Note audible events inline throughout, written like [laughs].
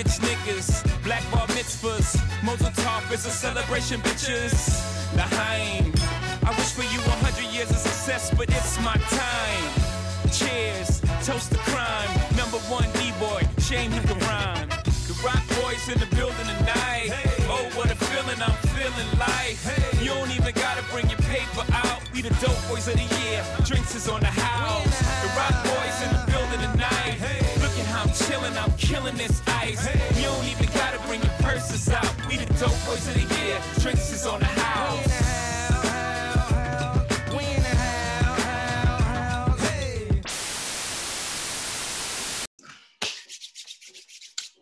rich niggas, black bar mitzvahs. Tov is a celebration, bitches. L'chaim. I wish for you a hundred years of success, but it's my time. Cheers, toast to crime. Number one D-boy, shame he can rhyme. The Roc Boys in the building tonight. Oh, what a feeling I'm feeling like. You don't even gotta bring your paper out. We the dope boys of the year. Drinks is on the house. The rock I'm killing this ice. You don't even gotta bring your purses out. We the dope boys of the year. Is on the house.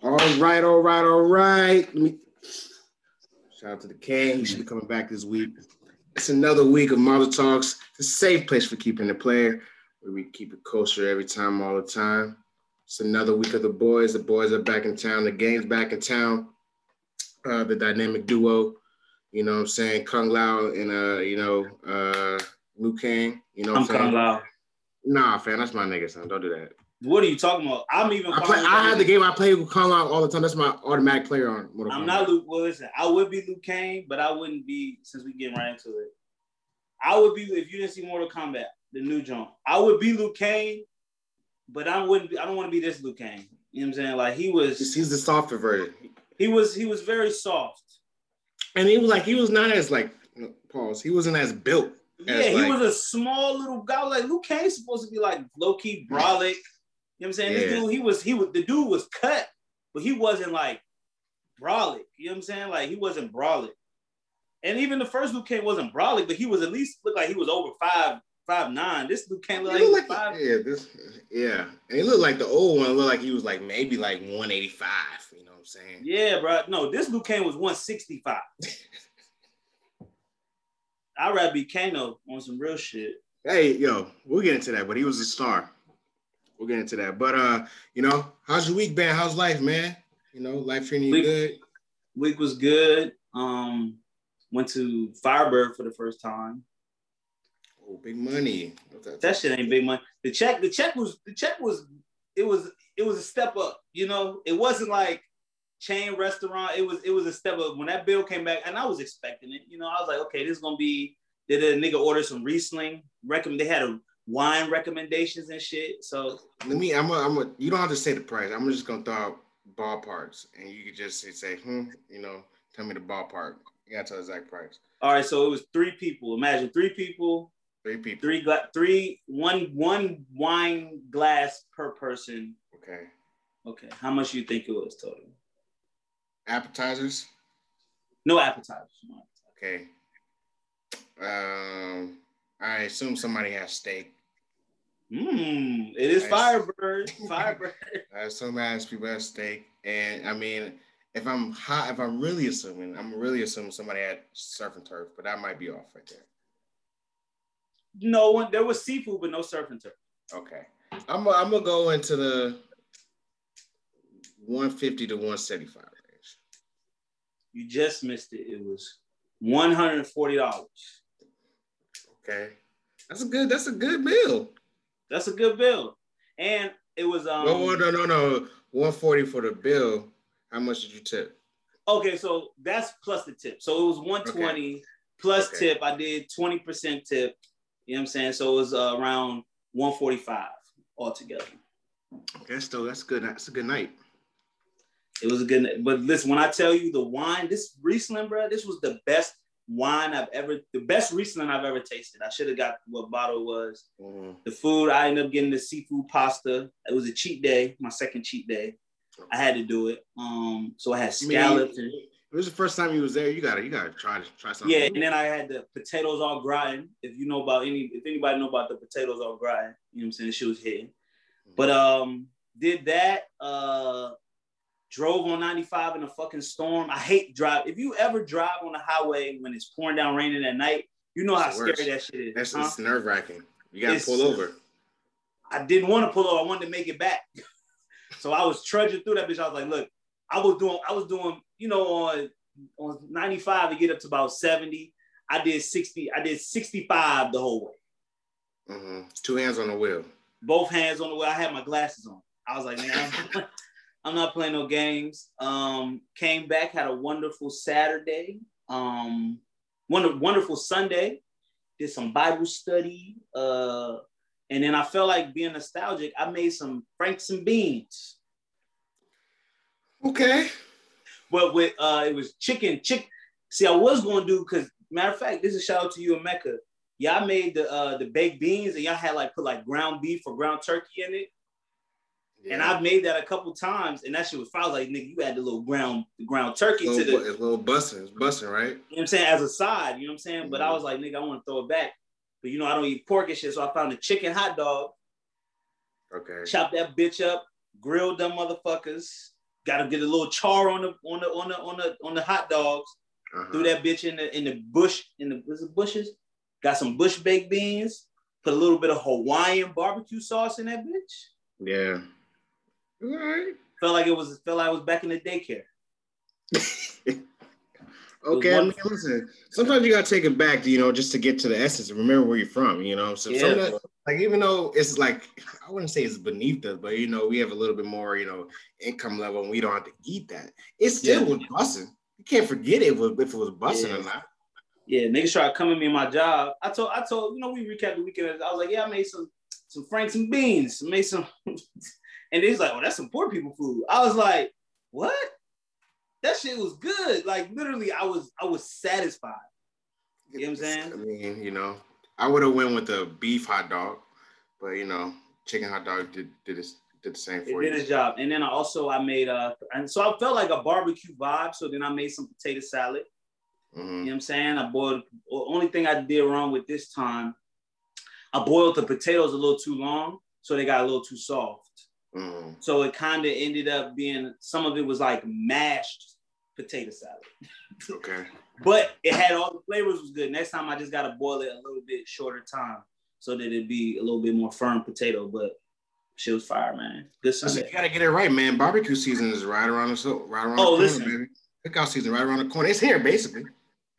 All right, all right, all right. Shout out to the King. He should be coming back this week. It's another week of Model Talks. It's a safe place for keeping the player, where we keep it kosher every time, all the time. It's another week of the boys. The boys are back in town. The game's back in town. Uh, the dynamic duo, you know what I'm saying? Kung Lao and uh, you know, uh Liu Kang. You know what I'm, I'm saying? Kung Lao. Nah, fam, that's my nigga, son. Don't do that. What are you talking about? I'm even. I, play, I had the game I play with Kung Lao all the time. That's my automatic player on Mortal I'm Kombat. not Luke. Well, listen, I would be Luke Kane, but I wouldn't be since we getting right into it. I would be if you didn't see Mortal Kombat, the new jump. I would be Luke Kane, but I wouldn't. Be, I don't want to be this Luke Kane. You know what I'm saying? Like he was. He's the softer version. He was. He was very soft. And he was like, he was not as like pause. He wasn't as built. Yeah, he like- was a small little guy. Like Luke Kane's supposed to be like low key [laughs] brolic. You know what I'm saying? This dude, he was he was the dude was cut, but he wasn't like brolic. You know what I'm saying? Like he wasn't brolic. And even the first Luke Kane wasn't brolic, but he was at least looked like he was over five five nine. This Luke Kane He looked like, he looked like five. yeah, this yeah. And he looked like the old one. Looked like he was like maybe like 185. You know what I'm saying? Yeah, bro. No, this Luke Kane was 165. [laughs] I'd rather be Kano on some real shit. Hey, yo, we'll get into that. But he was a star. We'll get into that. But uh, you know, how's your week been? How's life, man? You know, life treating you Week- good. Week was good. Um, went to Firebird for the first time. Oh, big money. That? That shit ain't big money. The check, the check was, the check was, it was, it was a step up. You know, it wasn't like chain restaurant. It was, it was a step up. When that bill came back, and I was expecting it. You know, I was like, okay, this is gonna be. Did a nigga order some Riesling? Recommend. They had a wine recommendations and shit. So Let me. I'm. A, I'm. A, you don't have to say the price. I'm just gonna throw out ballparks, and you could just say, say, hmm. You know, tell me the ballpark. You gotta tell the exact price. all right, so it was three people. Imagine three people, Three people. three gla- three one one wine glass per person. Okay. Okay, how much you think it was total? Appetizers. No appetizers. No appetizers. Okay. Um, I assume somebody has steak. Mmm, it is Nice. Firebird. [laughs] Firebird. I assume I people have steak, and I mean, if I'm hot, if I'm really assuming, I'm really assuming somebody had surf and turf, but that might be off right there. No one. There was seafood, but no surf and turf. Okay, I'm gonna I'm gonna go into the 150 to 175 range. You just missed it. It was one hundred and forty dollars. Okay, that's a good that's a good bill. That's a good bill, and it was um. no, no, no, no, 140 for the bill. How much did you tip? Okay, so that's plus the tip. So it was one twenty plus Okay. tip. I did twenty percent tip. You know what I'm saying? So it was uh, around one forty five altogether. Okay, still that's good. That's a good night. It was a good, but listen, when I tell you the wine, this Riesling, bro, this was the best wine I've ever, the best Riesling I've ever tasted. I should have got what bottle it was. Mhm. The food, I ended up getting the seafood pasta. It was a cheat day, my second cheat day. I had to do it. Um, so I had mean, scallops and It was the first time you was there. You gotta, you gotta try to try something. yeah, and then I had the potatoes au gratin. If you know about any, if anybody know about the potatoes au gratin, you know what I'm saying? She was here. But um, did that. Uh, drove on 95 in a fucking storm. I hate drive. If you ever drive on the highway when it's pouring down raining at night, you know how scary that shit is. That's huh? nerve wracking. You gotta It's- pull over. I didn't want to pull over. I wanted to make it back. [laughs] so I was trudging through that bitch. I was like, look, I was doing, I was doing, you know, on on 95 to get up to about 70. I did 60, I did 65 the whole way. hmm Two hands on the wheel. Both hands on the wheel. I had my glasses on. I was like, man, I'm, [laughs] I'm not playing no games. Um, came back, had a wonderful Saturday. Um, wonderful, wonderful Sunday. Did some Bible study. Uh, and then I felt like being nostalgic. I made some franks and beans. Okay. But with uh, it was chicken, chick. See, I was gonna do because matter of fact, this is a shout out to you and Mecca. Y'all made the uh the baked beans and y'all had like put like ground beef or ground turkey in it. Yeah. And I've made that a couple times, and that shit was fine. like, nigga, you had the little ground, the ground turkey little, to the it's little busting, it's busting, right? You know what I'm saying? As a side, you know what I'm saying? Mm-hmm. But I was like, nigga, I want to throw it back. But you know, I don't eat pork and shit, so I found a chicken hot dog. Okay. Chop that bitch up, grilled them motherfuckers. Got to get a little char on the on the on the on the on the hot dogs. Uh-huh. Threw that bitch in the in the bush in the was it bushes. Got some bush baked beans. Put a little bit of Hawaiian barbecue sauce in that bitch. Yeah. All right. Felt like it was felt like I was back in the daycare. [laughs] okay, I mean, listen. Sometimes you gotta take it back, to, you know, just to get to the essence and remember where you're from. You know, so yeah. Like even though it's like I wouldn't say it's beneath us, but you know, we have a little bit more, you know, income level, and we don't have to eat that. It still yeah. was busting. You can't forget it if it was busting yeah. or not. Yeah, niggas come at me in my job. I told, I told, you know, we recapped the weekend. I was like, yeah, I made some some franks and beans. I made some [laughs] And he's like, oh, that's some poor people food. I was like, what? That shit was good. Like literally, I was I was satisfied. You know what I'm saying? I mean, you know, I would have went with a beef hot dog, but you know, chicken hot dog did did this did the same for it you. did its job. And then I also I made a and so I felt like a barbecue vibe. So then I made some potato salad. Mm-hmm. You know what I'm saying? I boiled only thing I did wrong with this time, I boiled the potatoes a little too long, so they got a little too soft. Mm. So it kind of ended up being some of it was like mashed potato salad. okay. But it had all the flavors was good. Next time I just gotta boil it a little bit shorter time so that it'd be a little bit more firm potato. But she was fire, man. Good Sunday. You gotta get it right, man. Barbecue season is right around the right around oh, the corner, listen. baby. Cookout season right around the corner. It's here, basically.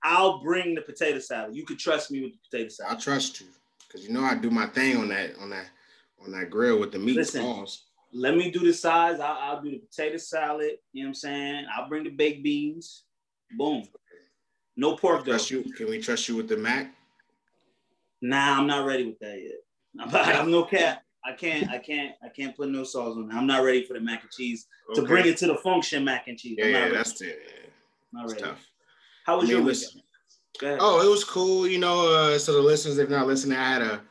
I'll bring the potato salad. You could trust me with the potato salad. I trust you because you know I do my thing on that on that on that grill with the meat Listen, balls let me do the sides. I'll, I'll, do the potato salad. You know what I'm saying? I'll bring the baked beans. Boom. No pork though. You, can we trust you with the mac? Nah, I'm not ready with that yet. [laughs] I'm, I'm no cat. I can't. I can't. I can't put no sauce on it. I'm not ready for the mac and cheese okay. to bring it to the function mac and cheese. Yeah, yeah that's it. Yeah. Not ready. Tough. How was I mean, your weekend? Oh, it was cool. You know, uh, so the listeners, if not listening, I had a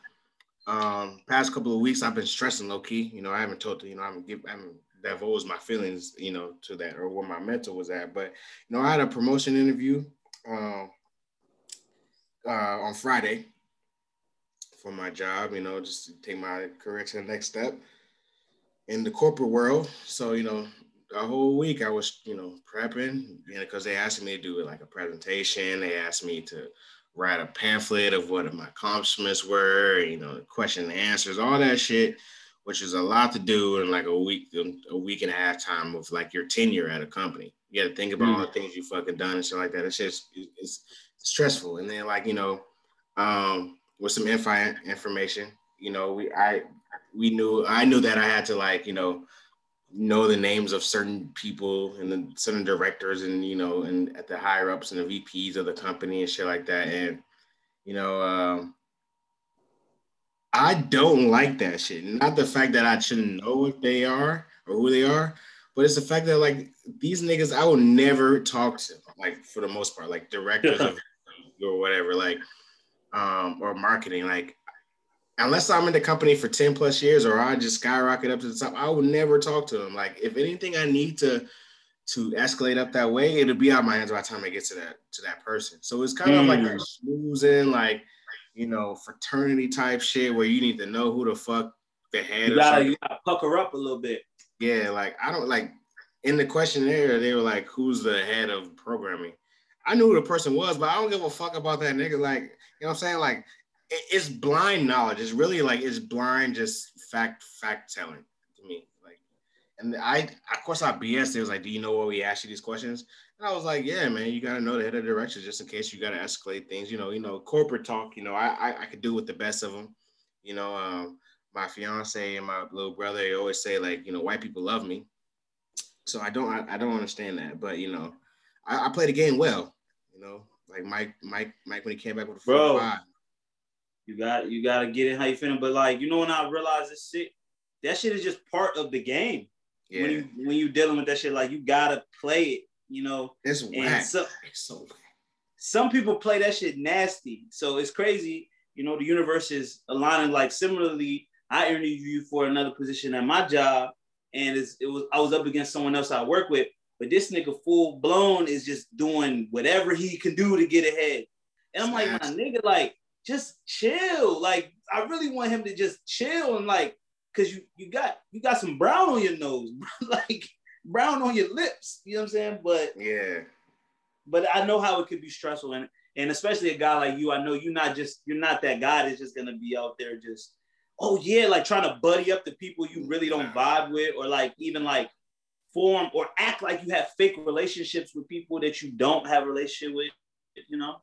um, past couple of weeks, I've been stressing low key. You know, I haven't told you know, I haven't give, I haven't divulged my feelings, you know, to that or where my mental was at. But you know, I had a promotion interview um, uh, on Friday for my job. You know, just to take my career to the next step in the corporate world. So you know, a whole week I was, you know, prepping, you know, because they asked me to do like a presentation. They asked me to write a pamphlet of what my accomplishments were, you know, question and answers, all that shit, which is a lot to do in like a week, a week and a half time of like your tenure at a company. You got to think about mm. all the things you fucking done and shit like that. It's just it's stressful. And then like you know, um, with some info information, you know, we I we knew I knew that I had to like you know know the names of certain people and the certain directors and you know and at the higher ups and the VPs of the company and shit like that. And you know, um, I don't like that shit. Not the fact that I shouldn't know what they are or who they are, but it's the fact that like these niggas, I will never talk to like for the most part, like directors of [laughs] or whatever, like um or marketing. Like unless I'm in the company for 10 plus years or I just skyrocket up to the top, I will never talk to them. Like if anything I need to to escalate up that way, it'll be out my hands by the time I get to that to that person. So it's kind mm. of like a snoozing, like you know, fraternity type shit where you need to know who the fuck the head. You gotta, you gotta pucker up a little bit. Yeah, like I don't like in the questionnaire they were like, "Who's the head of programming?" I knew who the person was, but I don't give a fuck about that nigga. Like, you know what I'm saying? Like, it's blind knowledge. It's really like it's blind, just fact fact telling to me. Like, and I of course I BS. It was like, do you know what we asked you these questions? And I was like, yeah, man, you gotta know the head of direction just in case you gotta escalate things. You know, you know, corporate talk. You know, I I, I could do with the best of them. You know, um, my fiance and my little brother always say like, you know, white people love me. So I don't I, I don't understand that. But you know, I, I played the game well. You know, like Mike Mike Mike when he came back with a four Bro. five. You got you gotta get it how you feeling. But like, you know when I realized this shit, that shit is just part of the game. Yeah, When you when you dealing with that shit, like you gotta play it, you know. it's whack. so it's so whack. some people play that shit nasty. So it's crazy. You know, the universe is aligning. Like similarly, I interviewed you for another position at my job, and it's, it was I was up against someone else I work with. But this nigga full blown is just doing whatever he can do to get ahead. And I'm like, my nigga, like just chill. Like I really want him to just chill and like, cause you you got you got some brown on your nose, [laughs] like brown on your lips. You know what I'm saying? But Yeah, but I know how it could be stressful, and and especially a guy like you, I know you're not just you're not that guy that's just gonna be out there just oh yeah, like trying to buddy up to people you really don't vibe with, or like even like form or act like you have fake relationships with people that you don't have a relationship with. You know,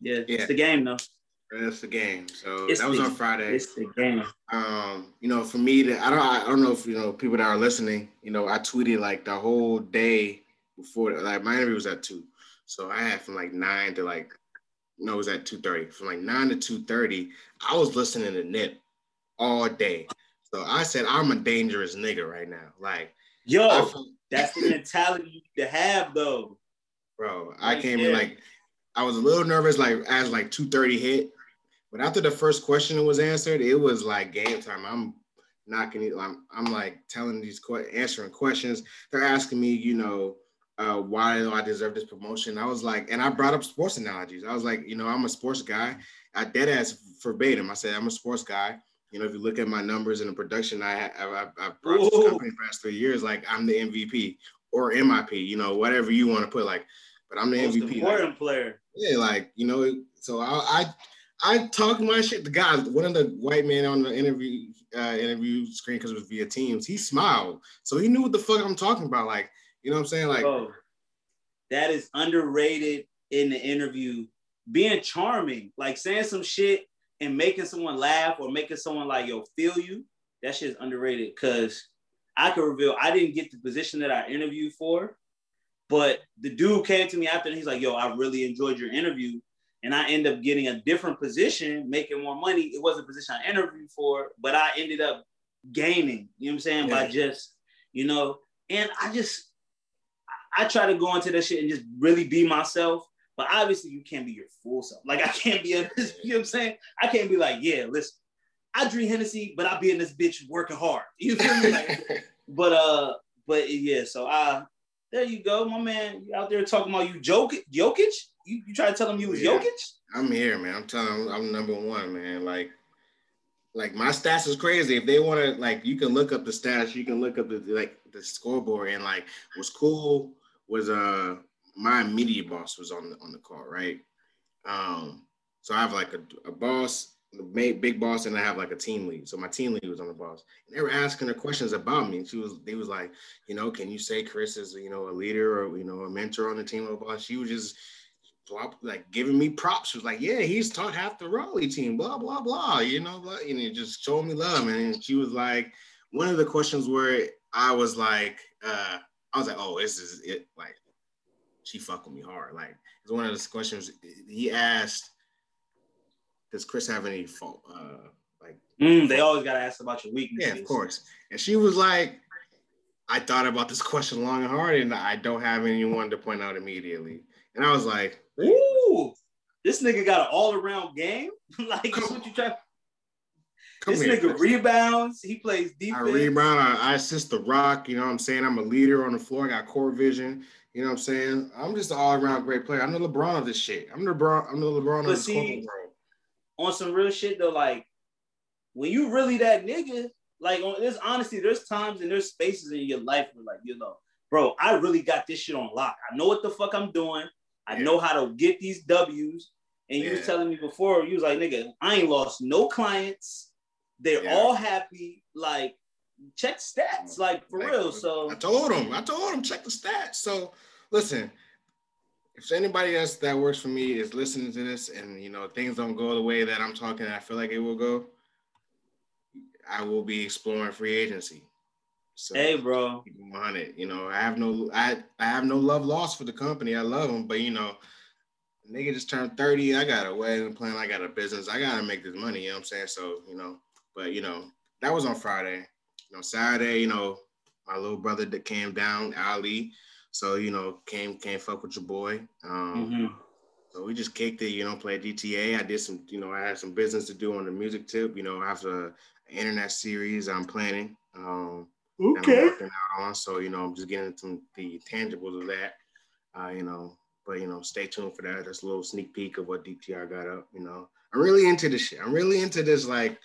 yeah, Yeah. it's the game though. that's the game. So It's that was the- on Friday. It's the game. um, you know, for me to I don't I don't know if you know people that are listening, you know, I tweeted like the whole day before like my interview was at two. So I had from like nine to like no, it was at two thirty. From like nine to two thirty, I was listening to Nip all day. So I said I'm a dangerous nigga right now. Like Yo, that's the mentality to have though. bro, I came in like I was a little nervous like as like 2:30 hit. But after the first question was answered, it was like game time. I'm knocking it. I'm, I'm like telling these que- answering questions. They're asking me, you know, uh, why do I deserve this promotion? I was like, and I brought up sports analogies. I was like, you know, I'm a sports guy. I dead ass verbatim. I said I'm a sports guy. You know, if you look at my numbers and the production I have, I've, I've brought to this Ooh. company the past three years, like I'm the MVP or MIP, you know, whatever you want to put, like, but I'm the Most MVP. like, important player. yeah, like you know, so I I, I talk my shit. The guy, one of the white men on the interview uh, interview screen because it was via Teams, he smiled, so he knew what the fuck I'm talking about. Like, you know what I'm saying? Like, Bro, that is underrated in the interview. Being charming, like saying some shit and making someone laugh or making someone like, yo, feel you. That shit is underrated because I can reveal I didn't get the position that I interviewed for, but the dude came to me after and he's like, yo, I really enjoyed your interview. And I end up getting a different position, making more money. It wasn't a position I interviewed for, but I ended up gaining, you know what I'm saying? By just, you know, and I just I try to go into that shit and just really be myself. But obviously, you can't be your full self. Like I [laughs] can't be, a, [laughs] you know what I'm saying? I can't be like, yeah, listen, I drink Hennessy, but I'll be in this bitch working hard. [laughs] You feel me? Like, but uh, but yeah. So I, there you go, my man. You out there talking about you Jokic? Jokic? You you try to tell him you was Yeah. Jokic? I'm here, man. I'm telling you, I'm number one, man. Like, like my stats is crazy. If they want to, like, you can look up the stats. You can look up the like the scoreboard. And like, what's cool was uh my immediate boss was on the on the call, right? Um, so I have like a, a boss, the big boss, and I have like a team lead. So my team lead was on the boss. And they were asking her questions about me. And she was, they was like, you know, can you say Chris is, you know, a leader or you know a mentor on the team or boss? She was just like giving me props. She was like, yeah, he's taught half the Raleigh team, blah, blah, blah, you know, blah, and it just showed me love. And she was like, one of the questions where I was like, uh, I was like, oh, this is it. Like, she fucked with me hard. Like, it's one of those questions he asked, does Chris have any fault? Uh, like, Mm, they always gotta ask about your weaknesses. yeah, of course. And she was like, I thought about this [laughs] question long and hard, and I don't have anyone to point out immediately. And I was like, Ooh, this nigga got an all around game. [laughs] like, that's what you try. come This here. nigga Chris. rebounds. He plays defense. I rebound. I, I assist the rock. You know what I'm saying? I'm a leader on the floor. I got court vision. You know what I'm saying? I'm just an all around great player. I'm the LeBron of this shit. I'm the LeBron. I'm the LeBron of But this see- world. on some real shit though, like when you really that nigga, like on, there's honestly there's times and there's spaces in your life where like you know, bro, I really got this shit on lock. I know what the fuck I'm doing. I Yeah. know how to get these W's. And you was telling me before, you was like, nigga, I ain't lost no clients. They're Yeah. all happy. Like, check stats, like for Like, real. So I told him. I told him check the stats. So listen, if anybody else that works for me is listening to this, and you know things don't go the way that I'm talking, I feel like it will go. I will be exploring free agency. So Hey, bro. on it. You know, I have no I I have no love lost for the company. I love them, but you know, nigga just turned 30. I got a wedding plan, I got a business, I gotta make this money, you know what I'm saying? So, you know, but you know, that was on Friday. You know, Saturday, you know, my little brother that came down, Ali. So, you know, came came fuck with your boy. Um Mhm. so we just kicked it, you know, played GTA. I did some, you know, I had some business to do on the music tip. You know, I have a, an internet series I'm planning. Um, that I'm working out on. So, you know, I'm just getting some the tangibles of that. Uh, you know, but you know, stay tuned for that. That's a little sneak peek of what DTR got up. You know, I'm really into this shit. I'm really into this like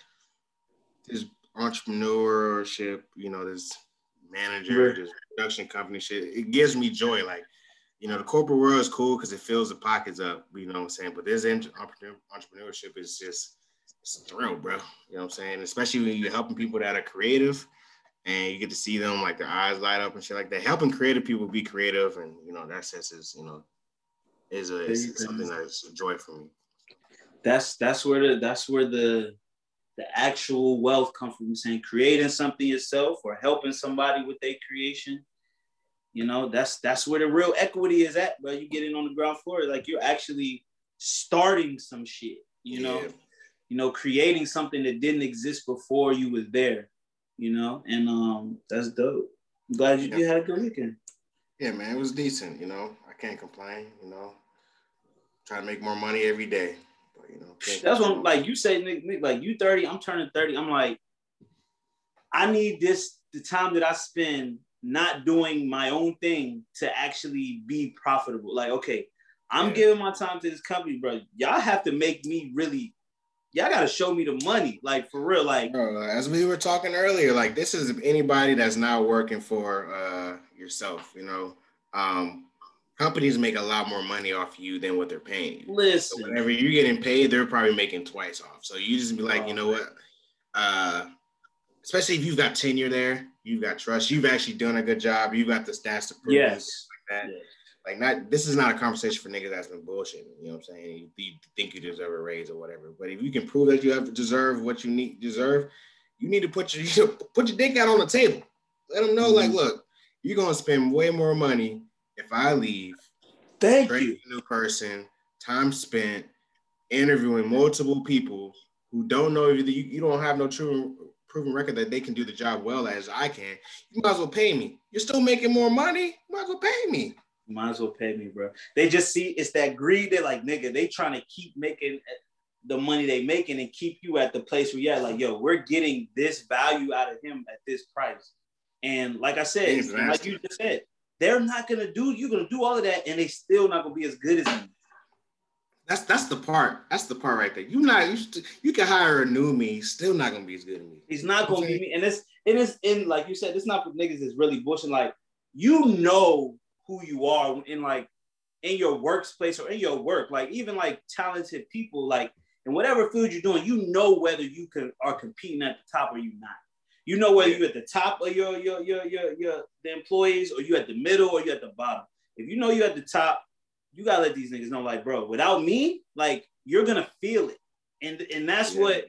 this entrepreneurship. You know, this manager, Right. this production company shit. It gives me joy. Like, you know, the corporate world is cool because it fills the pockets up. You know what I'm saying? But this entrepreneurship is just it's a thrill, bro. You know what I'm saying? Especially when you're helping people that are creative and you get to see them like their eyes light up and shit like that. Helping creative people be creative and you know that sense is you know is a is There you go. something that's a joy for me. That's that's where the that's where the the actual wealth comes from. Saying creating something yourself or helping somebody with their creation. You know, that's that's where the real equity is at, bro. You get in on the ground floor, like you're actually starting some shit. You know, Yeah. you know, creating something that didn't exist before you was there. You know, and um, that's dope. I'm glad you, you had a good weekend. Yeah, man, it was decent. You know, I can't complain. You know, Trying to make more money every day. You know, That's what like you say, Nick, Nick, like you 30, I'm turning 30. I'm like, I need this the time that I spend not doing my own thing to actually be profitable. Like, okay, I'm Yeah. giving my time to this company, bro. Y'all have to make me really, y'all gotta show me the money. Like for real, like Bro, as we were talking earlier, like this is anybody that's not working for uh, yourself. You know, um, companies make a lot more money off you than what they're paying you. So listen. whenever you're getting paid, they're probably making twice off. So you just be like, you know what? Uh, especially if you've got tenure there, you've got trust, you've actually done a good job, you've got the stats to prove Yes. like that. Yes. Like not this is not a conversation for niggas that's been bullshitting. You know what I'm saying? You, you think you deserve a raise or whatever. But if you can prove that you have deserve what you need deserve, you need to put your you [laughs] put your dick out on the table. Let them know, like, Mhm. look, you're gonna spend way more money if I leave Thank you. a new person, time spent interviewing multiple people who don't know if you, you don't have no true proven record that they can do the job well as I can. You might as well pay me. You're still making more money. You might as well pay me. You Might as well pay me, bro. They just see it's that greed. They're like, nigga, they trying to keep making the money they making and keep you at the place where you're at. Like, yo, we're getting this value out of him at this price. And like I said, It's and like you just said, they're not gonna do. You're gonna do all of that, and they still not gonna be as good as you. That's that's the part. That's the part right there. You not you you can hire a new me, still not gonna be as good as me. He's not gonna be me. And it's it is in like you said, it's not for niggas that's really bushing. Like you know who you are in like in your workplace or in your work. Like even like talented people, like in whatever field you're doing, you know whether you can are competing at the top or you not. You know whether you're at the top of your your your your your the employees or you at the middle or you at the bottom. If you know you're at the top, you gotta let these niggas know, like, bro, without me, like you're gonna feel it. And and that's Yeah. what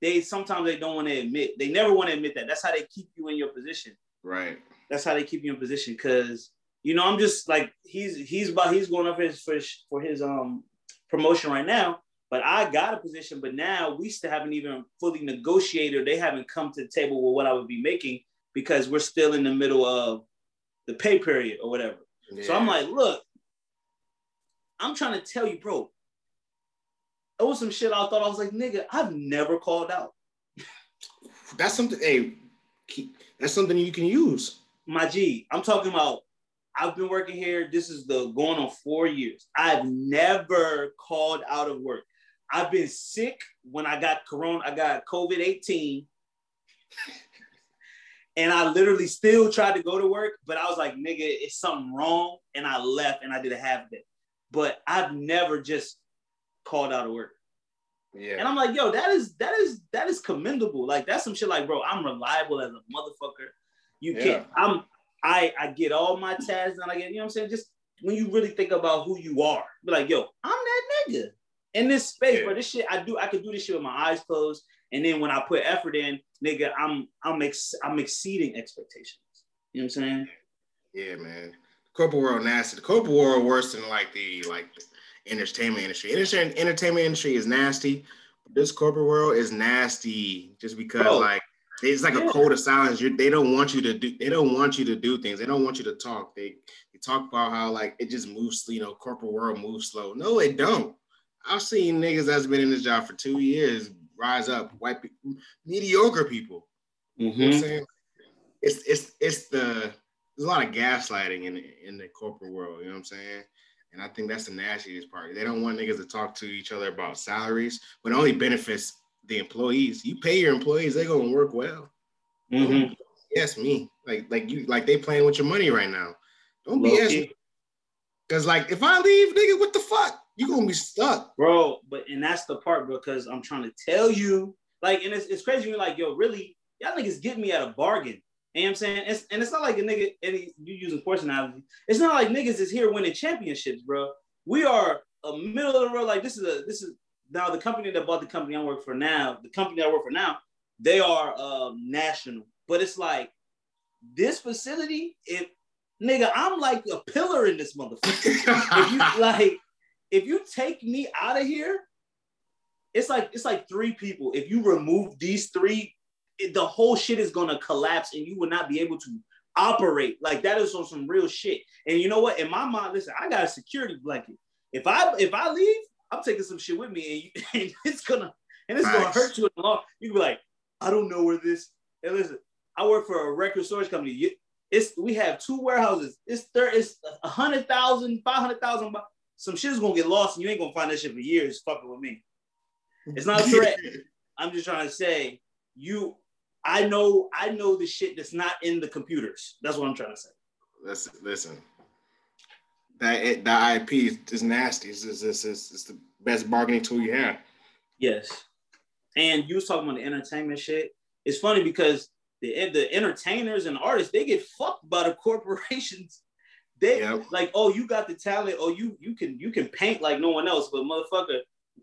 they sometimes they don't want to admit. They never want to admit that. That's how they keep you in your position. Right. That's how they keep you in position. Cause you know, I'm just like he's he's about he's going up for his for his, for his um promotion right now. But I got a position, but now we still haven't even fully negotiated. They haven't come to the table with what I would be making because we're still in the middle of the pay period or whatever. So I'm like, look, I'm trying to tell you, bro. It was some shit I thought I was like, nigga, I've never called out. that's something. Hey, that's something you can use. My G, I'm talking about. I've been working here. This is the going on four years. I've never called out of work. I've been sick when I got corona. I got COVID 18. and I literally still tried to go to work, but I was like, nigga, it's something wrong. And I left and I did a half day. But I've never just called out of work. Yeah. And I'm like, yo, that is that is that is commendable. Like that's some shit like, bro, I'm reliable as a motherfucker. You Yeah. can't, I'm I I get all my tasks and I get, you know what I'm saying? Just when you really think about who you are, be like, yo, I'm that nigga in this space, Yeah. bro. This shit I do, I could do this shit with my eyes closed And then when I put effort in, nigga, I'm I'm ex- I'm exceeding expectations. You know what I'm saying? Yeah, man. Corporate world nasty. The corporate world worse than like the like entertainment industry. Entertainment entertainment industry is nasty. This corporate world is nasty just because Bro, like it's like yeah. a code of silence. You're, they don't want you to do. They don't want you to do things. They don't want you to talk. They they talk about how like it just moves. You know, corporate world moves slow. No, it don't. I've seen niggas that's been in this job for two years rise up, white people, mediocre people. Mm-hmm. You know I'm saying? It's it's it's the there's a lot of gaslighting in the, in the corporate world. You know what I'm saying? And I think that's the nastiest part. They don't want niggas to talk to each other about salaries, but it only benefits the employees. You pay your employees, they're gonna work well. Mm-hmm. Yes, me. Like like you like they playing with your money right now. Don't be asking. Cause like if I leave, nigga, what the fuck? You gonna be stuck, bro. But and that's the part bro, because I'm trying to tell you, like, and it's, it's crazy. You're like, yo, really, y'all niggas get me at a bargain. You know what I'm saying? It's, and it's not like a nigga, any you using personality. It's not like niggas is here winning championships, bro. We are a middle of the road. Like this is a this is now the company that bought the company I work for now. The company I work for now, they are um, national. But it's like this facility, if nigga, I'm like a pillar in this motherfucker. [laughs] if you like, if you take me out of here, it's like it's like three people. If you remove these three, it, the whole shit is gonna collapse, and you will not be able to operate. Like that is on some real shit. And you know what? In my mind, listen, I got a security blanket. If I if I leave, I'm taking some shit with me, and, you, [laughs] and it's gonna and it's nice. gonna hurt you in the long. You can be like, I don't know where this. And listen, I work for a record storage company. It's we have two warehouses. It's there. It's a hundred thousand, five hundred thousand some shit is gonna get lost and you ain't gonna find that shit for years fucking with me. It's not a [laughs] threat. I'm just trying to say you I know I know the shit that's not in the computers. That's what I'm trying to say. Listen, listen. That that IP is nasty. It's, it's, it's, it's the best bargaining tool you have. Yes. And you was talking about the entertainment shit. It's funny because the the entertainers and artists they get fucked by the [laughs] corporations they yep. like, oh, you got the talent, oh, you you can you can paint like no one else, but motherfucker,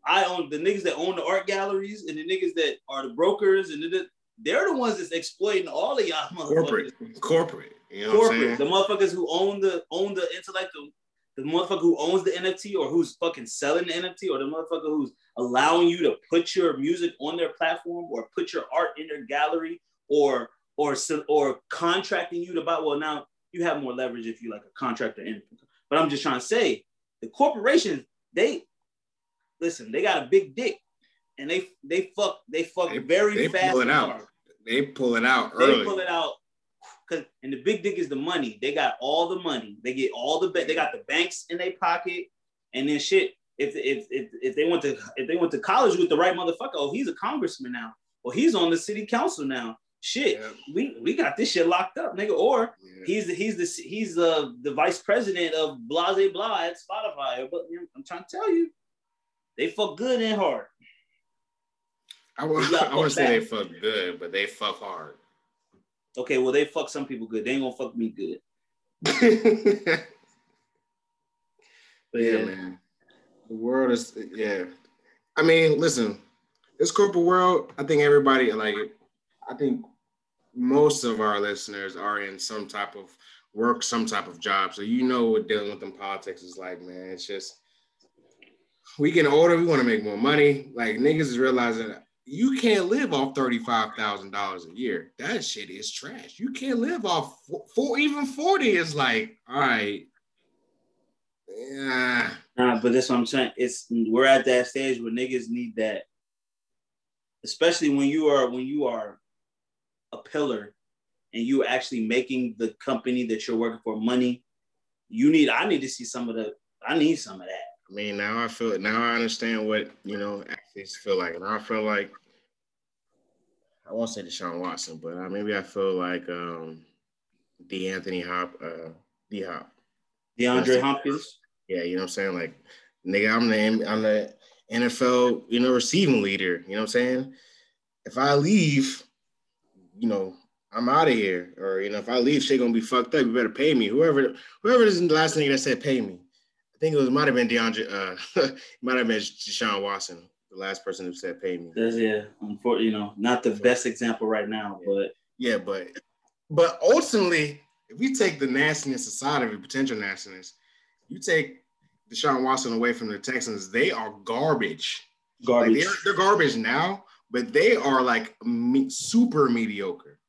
I own the niggas that own the art galleries and the niggas that are the brokers and the, they're the ones that's exploiting all of y'all corporate, corporate, you know corporate. The motherfuckers who own the own the intellectual, the motherfucker who owns the NFT or who's fucking selling the NFT or the motherfucker who's allowing you to put your music on their platform or put your art in their gallery or or or contracting you to buy. Well, now you have more leverage if you like a contractor. In, but I'm just trying to say the corporations, they listen, they got a big dick and they they fuck they fuck they, very they fast. Pull it out. They pull it out early. They pull it out. Cause and the big dick is the money. They got all the money. They get all the they got the banks in their pocket, and then shit. If, if if if they went to if they went to college with the right motherfucker, oh he's a congressman now, or he's on the city council now shit, yeah. we we got this shit locked up, nigga. Or yeah. he's the he's the he's the the vice president of Blase Blah at Spotify. But you know, I'm trying to tell you, they fuck good and hard. I would [laughs] I would say they fuck good, but they fuck hard. Okay, well they fuck some people good. They ain't gonna fuck me good. [laughs] but yeah, yeah, man. The world is yeah. I mean, listen, this corporate world, I think everybody like I think most of our listeners are in some type of work, some type of job. So you know what dealing with them politics is like, man. It's just we get older, we want to make more money. Like niggas is realizing you can't live off thirty-five thousand dollars a year. That shit is trash. You can't live off four, even forty is like, all right. Yeah. Nah, but that's what I'm saying. It's we're at that stage where niggas need that, especially when you are when you are a pillar and you actually making the company that you're working for money, you need I need to see some of the I need some of that. I mean, now I feel now I understand what you know athletes feel like, and I feel like I won't say Deshaun Watson, but uh, maybe I feel like um the Anthony Hop, uh, D Hop, DeAndre Hopkins. Yeah, you know what I'm saying. Like, nigga, I'm the I'm the NFL, you know, receiving leader. You know what I'm saying. If I leave, you know, I'm out of here, or you know, if I leave, shit gonna be fucked up. You better pay me. Whoever, whoever is the last nigga that said pay me. I think it was might have been DeAndre. Uh, [laughs] might have been Deshaun Watson. the last person who said pay me. That's, yeah, unfortunately, you know, not the best example right now, but Yeah, but but ultimately, if we take the nastiness aside of it, potential nastiness, you take Deshaun Watson away from the Texans, they are garbage. Like garbage. they're, they're garbage now, but they are like me- super mediocre.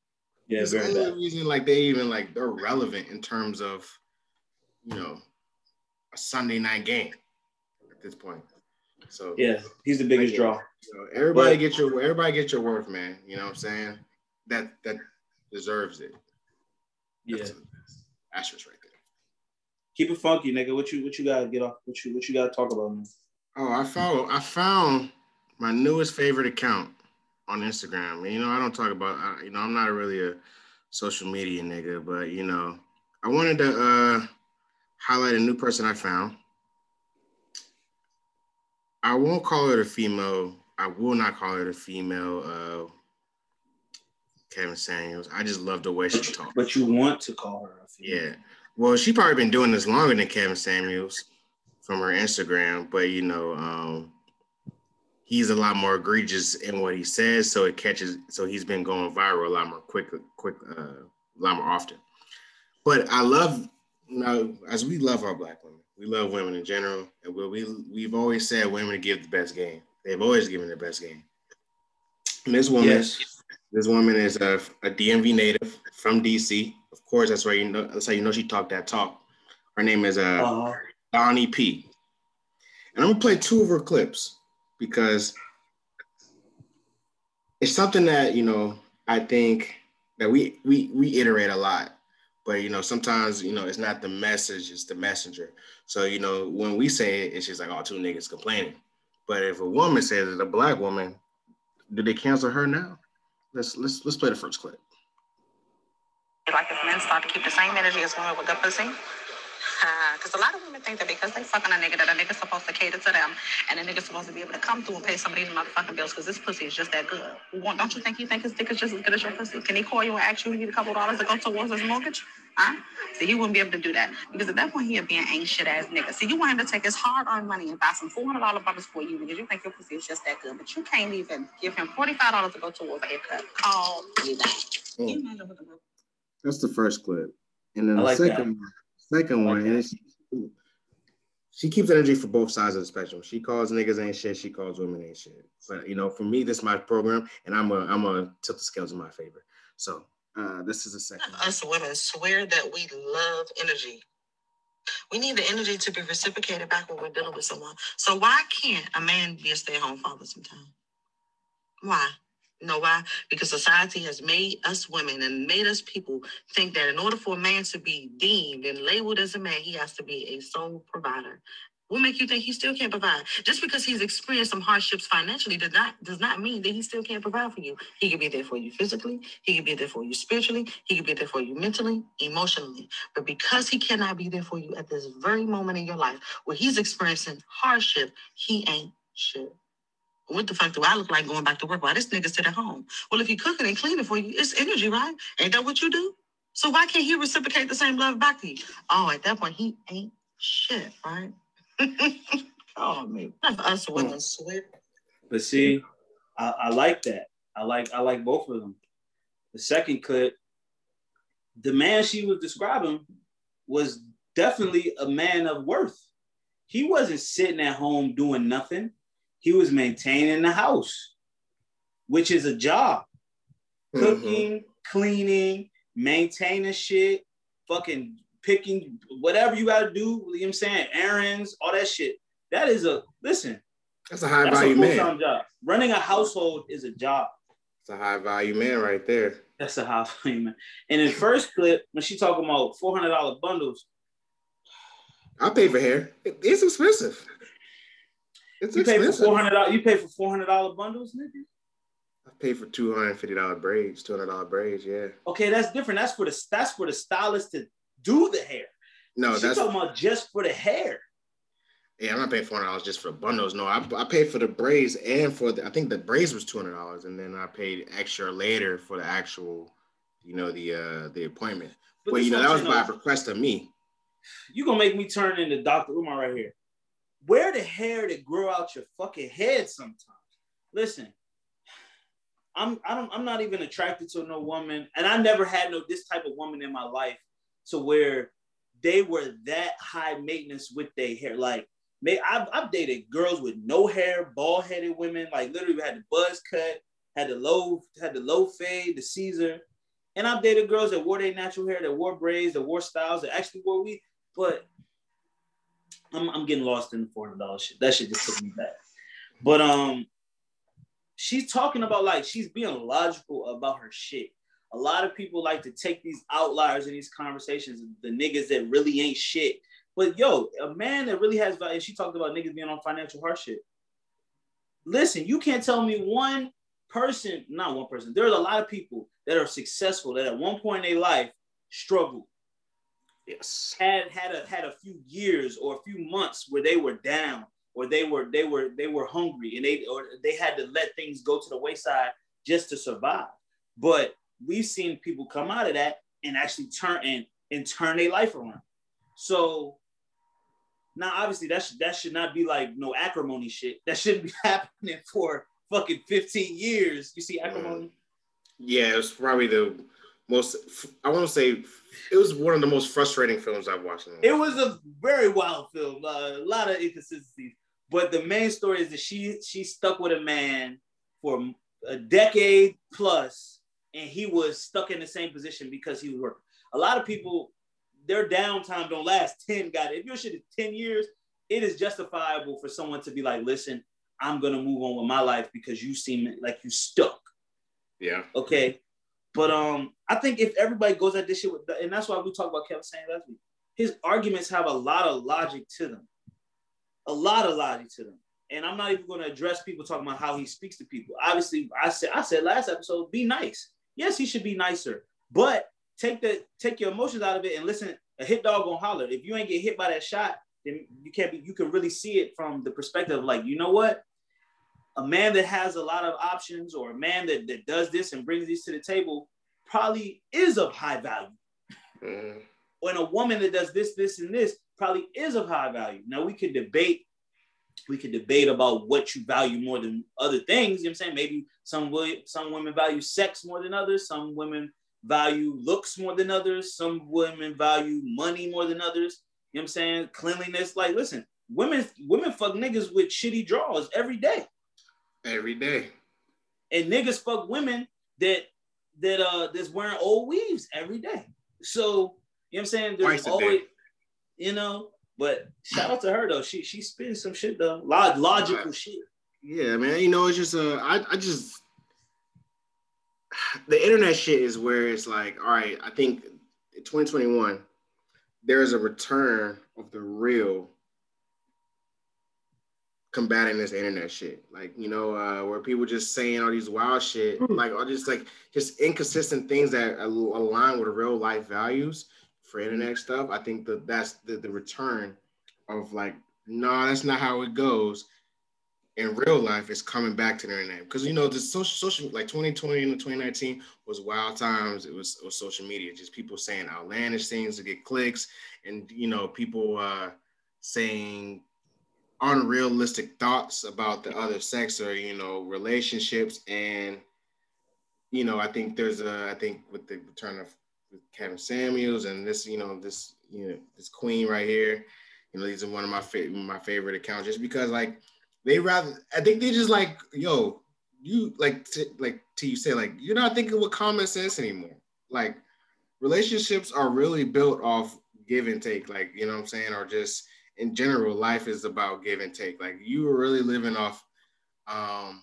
yeah, it's the very only bad. reason like they even like they're relevant in terms of you know a Sunday night game at this point. So Yeah, he's the biggest draw. so everybody But- get your everybody get your worth, man. You know what I'm saying? That that deserves it. Yeah, That's asterisk right there. keep it funky, nigga. What you what you gotta get off? What you what you gotta talk about? Man? Oh, I found I found my newest favorite account on Instagram. You know, I don't talk about I, you know, I'm not really a social media nigga, but you know, I wanted to uh highlight a new person I found. I won't call it a female. I will not call it a female uh Kevin Samuels. I just love the way she But you, talks. but you want to call her? a female. Yeah. Well, she probably been doing this longer than Kevin Samuels from her Instagram, but you know, um, he's a lot more egregious in what he says, so it catches. So he's been going viral a lot more quick, quick, uh, a lot more often. But I love, you know, as we love our black women, we love women in general, and we, we we've always said women give the best game. They've always given the best game. And this woman, Yes. this woman is a, a DMV native from DC. Of course, that's where you know. That's how you know she talked that talk. Her name is uh, Uh, Donnie P. And I'm gonna play two of her clips because it's something that you know I think that we we we iterate a lot. But you know, sometimes you know it's not the message, it's the messenger. So you know, when we say it, it's just like, oh, two niggas complaining. But if a woman says it, a black woman, do they cancel her now? Let's let's let's play the first clip. Like if men start to keep the same energy as women with good pussy. [laughs] Because a lot of women think that because they fucking a nigga, that a nigga's supposed to cater to them, and a nigga's supposed to be able to come through and pay some of these motherfucking bills because this pussy is just that good. Well, don't you think you think his dick is just as good as your pussy? Can he call you and ask you, you need a couple dollars to go towards his mortgage? Huh? See, he wouldn't be able to do that because at that point he'd be an ain't shit ass nigga. See, you want him to take his hard earned money and buy some four hundred dollar butters for you because you think your pussy is just that good, but you can't even give him forty five dollars to go towards a haircut. Call me back. Can you imagine what the That's the first clip, and then I the like second second one, and that. it's, she keeps energy for both sides of the spectrum. She calls niggas ain't shit. She calls women ain't shit. But you know, for me, this is my program, and I'm a I'm a tilt the scales in my favor. So uh, this is the second. one. us women swear that we love energy. We need the energy to be reciprocated back when we're dealing with someone. So why can't a man be a stay-at-home father sometimes? Why? You know why? Because society has made us women and made us people think that in order for a man to be deemed and labeled as a man, he has to be a sole provider. What make you think he still can't provide? Just because he's experienced some hardships financially does not does not mean that he still can't provide for you. He could be there for you physically, he could be there for you spiritually, he could be there for you mentally, emotionally. But because he cannot be there for you at this very moment in your life where he's experiencing hardship, he ain't shit. What the fuck do I look like going back to work? Why this nigga sit at home? Well, if he cooking and cleaning for you, it's energy, right? Ain't that what you do? So why can't he reciprocate the same love back to you? Oh, at that point, he ain't shit, right? [laughs] oh man, us women hmm. swear. But see, I, I like that. I like I like both of them. The second clip, the man she was describing was definitely a man of worth. He wasn't sitting at home doing nothing. He was maintaining the house, which is a job. Mhm. Cooking, cleaning, maintaining shit, fucking picking whatever you gotta do, you know what I'm saying? Errands, all that shit. That is a listen, That's a high that's value a man. job. Running a household is a job. It's a high value man right there. That's a high value man. And in the first clip, when she talking about four hundred dollar bundles, I pay for hair. It's expensive. It's you pay for four hundred dollars. You pay for four hundred dollar bundles, nigga. I pay for two hundred fifty dollar braids, two hundred dollar braids. Yeah. Okay, that's different. That's for the that's for the stylist to do the hair. No, She's that's talking about just for the hair. yeah. I'm not paying four hundred dollars just for bundles. No, I, I paid for the braids and for the. I think the braids was two hundred dollars, and then I paid extra later for the actual, you know, the uh the appointment. But, this you know that was by request of me. You gonna make me turn into Doctor Umar right here. Wear the hair that grow out your fucking head sometimes. Listen, I'm I don't I'm not even attracted to no woman, and I never had no this type of woman in my life to where they were that high maintenance with their hair. Like, may I've, I've dated girls with no hair, bald headed women, like literally had the buzz cut, had the low had the low fade, the Caesar, and I've dated girls that wore their natural hair, that wore braids, that wore styles, that actually wore weave. But I'm, I'm getting lost in the four hundred dollars shit. That shit just took me back. But um, she's talking about like she's being logical about her shit. A lot of people like to take these outliers in these conversations, the niggas that really ain't shit. But yo, a man that really has value, she talked about niggas being on financial hardship. Listen, you can't tell me one person, not one person, there's a lot of people that are successful that at one point in their life struggled. Yes. Had had a had a few years or a few months where they were down or they were they were they were hungry and they or they had to let things go to the wayside just to survive. But we've seen people come out of that and actually turn and, and turn their life around. So now obviously that should that should not be like no acrimony shit. That shouldn't be [laughs] happening for fucking 15 years. You see acrimony? Yeah, it was probably the most. I want to say it was one of the most frustrating films I've watched. It was a very wild film, uh, a lot of inconsistencies. But the main story is that she she stuck with a man for a decade plus, and he was stuck in the same position because he was working. A lot of people, their downtime don't last [laughs] 10 God. If your shit is 10 years, it is justifiable for someone to be like, listen, I'm gonna move on with my life because you seem like you stuck. Yeah. Okay. But um, I think if everybody goes at this shit with, and that's why we talked about Kevin saying last week, his arguments have a lot of logic to them, a lot of logic to them. And I'm not even going to address people talking about how he speaks to people. Obviously, I said I said last episode, be nice. Yes, he should be nicer, but take the take your emotions out of it and listen. A hit dog gonna holler. If you ain't get hit by that shot, then you can't be. You can really see it from the perspective of like, you know what? A man that has a lot of options or a man that, that does this and brings these to the table probably is of high value. Mm. When a woman that does this, this, and this probably is of high value. Now we could debate, we could debate about what you value more than other things. You know what I'm saying? Maybe some will, some women value sex more than others, some women value looks more than others, some women value money more than others. You know what I'm saying? Cleanliness. Like, listen, women women fuck niggas with shitty drawers every day every day. And niggas fuck women that that uh that's wearing old weaves every day. So you know what I'm saying? There's always, you know, but shout out to her though. She she spinning some shit though. Log, logical right. shit. Yeah, man. You know, it's just uh I, I just the internet shit is where it's like, all right, I think 2021, there's a return of the real combating this internet shit. Like, you know, uh, where people just saying all these wild shit, mm-hmm. like all just like just inconsistent things that align with real life values for internet stuff. I think that that's the, the return of like, no, that's not how it goes. In real life, it's coming back to the internet because you know the social, social like 2020 and 2019 was wild times. It was, it was social media, just people saying outlandish things to get clicks, and you know people uh, saying unrealistic thoughts about the other sex or you know relationships. And you know i think there's a i think with the return of kevin samuels and this you know this you know this queen right here you know these are one of my favorite my favorite accounts just because like they rather i think they just like yo you like t- like to you say like you're not thinking with common sense anymore. Like relationships are really built off give and take like you know what i'm saying? Or just in general, life is about give and take. Like you were really living off um,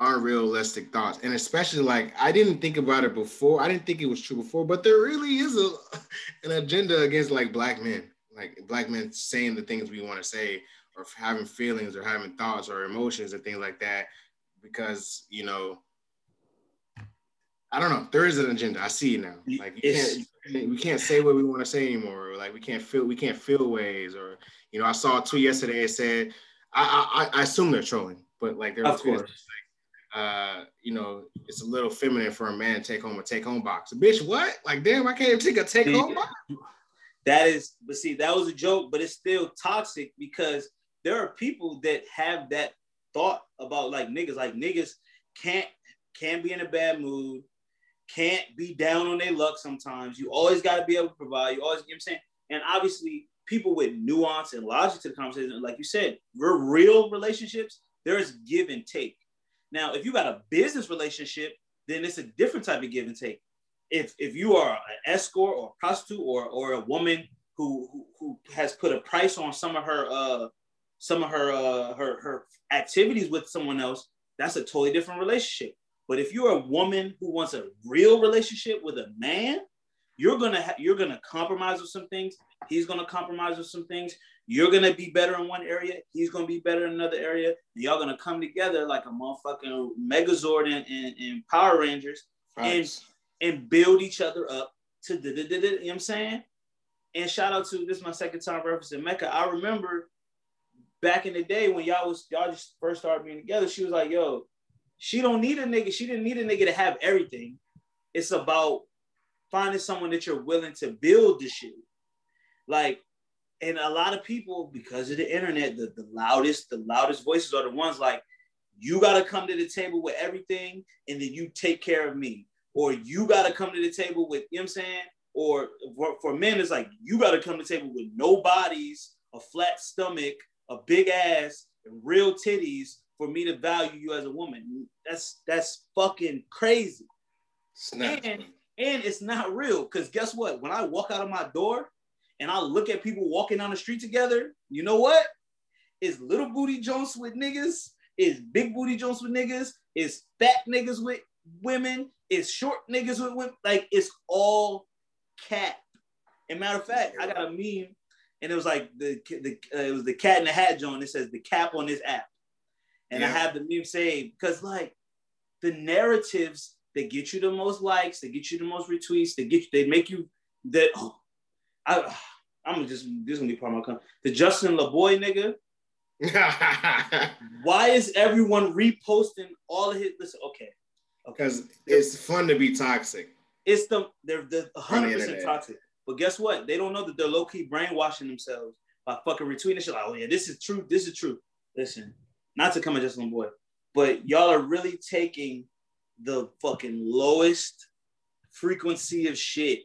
unrealistic thoughts, and especially like I didn't think about it before. I didn't think it was true before, but there really is a [laughs] an agenda against like black men, like black men saying the things we want to say, or having feelings, or having thoughts, or emotions, and things like that, because you know I don't know. There is an agenda. I see it now. Like you can't, we can't say what we want to say anymore. like we can't feel, we can't feel ways. Or you know, I saw a tweet yesterday. It said, I, I, I assume they're trolling, but like there of course. Like, uh, you know, it's a little feminine for a man to take home a take home box. Bitch, what? Like, damn, I can't even take a take home box. That is, but see, that was a joke, but it's still toxic because there are people that have that thought about like niggas, like niggas can't can't be in a bad mood, can't be down on their luck sometimes. You always got to be able to provide. You always, you know what I'm saying? And obviously, people with nuance and logic to the conversation, like you said, we're real relationships, there's give and take. Now, if you got a business relationship, then it's a different type of give and take. If if you are an escort or a prostitute or or a woman who who, who has put a price on some of her uh some of her uh her her activities with someone else, that's a totally different relationship. But if you're a woman who wants a real relationship with a man, you're gonna ha- you're gonna compromise with some things. He's gonna compromise with some things. You're gonna be better in one area. He's gonna be better in another area. And y'all gonna come together like a motherfucking Megazord and, and, and Power Rangers and and build each other up to the, the, you know what I'm saying? And shout out to this is my second time referencing Mecca. I remember back in the day when y'all was y'all just first started being together, she was like, yo, she don't need a nigga. She didn't need a nigga to have everything. It's about finding someone that you're willing to build the shit. Like, and a lot of people, because of the internet, the, the loudest, the loudest voices are the ones like, you gotta come to the table with everything, and then you take care of me. Or you gotta come to the table with, you know what I'm saying? Or for, for men, it's like you gotta come to the table with no bodies, a flat stomach, a big ass, and real titties, for me to value you as a woman. That's that's fucking crazy. And, and it's not real. Cause guess what? When I walk out of my door and I look at people walking down the street together, you know what? Is little booty Jones with niggas, is big booty Jones with niggas, is fat niggas with women, is short niggas with women. Like it's all cat. And matter of fact, I got a meme, and it was like the the uh, it was the cat in the hat joint. It says the cap on this app. And yeah. I have the meme saying, because like the narratives that get you the most likes, they get you the most retweets, they get you, they make you that oh, I I'm just this is gonna be part of my comment. The Justin LaBoy nigga. [laughs] Why is everyone reposting all of his listen, okay. Because okay. it's fun to be toxic. It's the they're the 100 percent toxic. But guess what? They don't know that they're low-key brainwashing themselves by fucking retweeting shit like, oh yeah, this is true, this is true. Listen, not to come at Justin Boy, but y'all are really taking the fucking lowest frequency of shit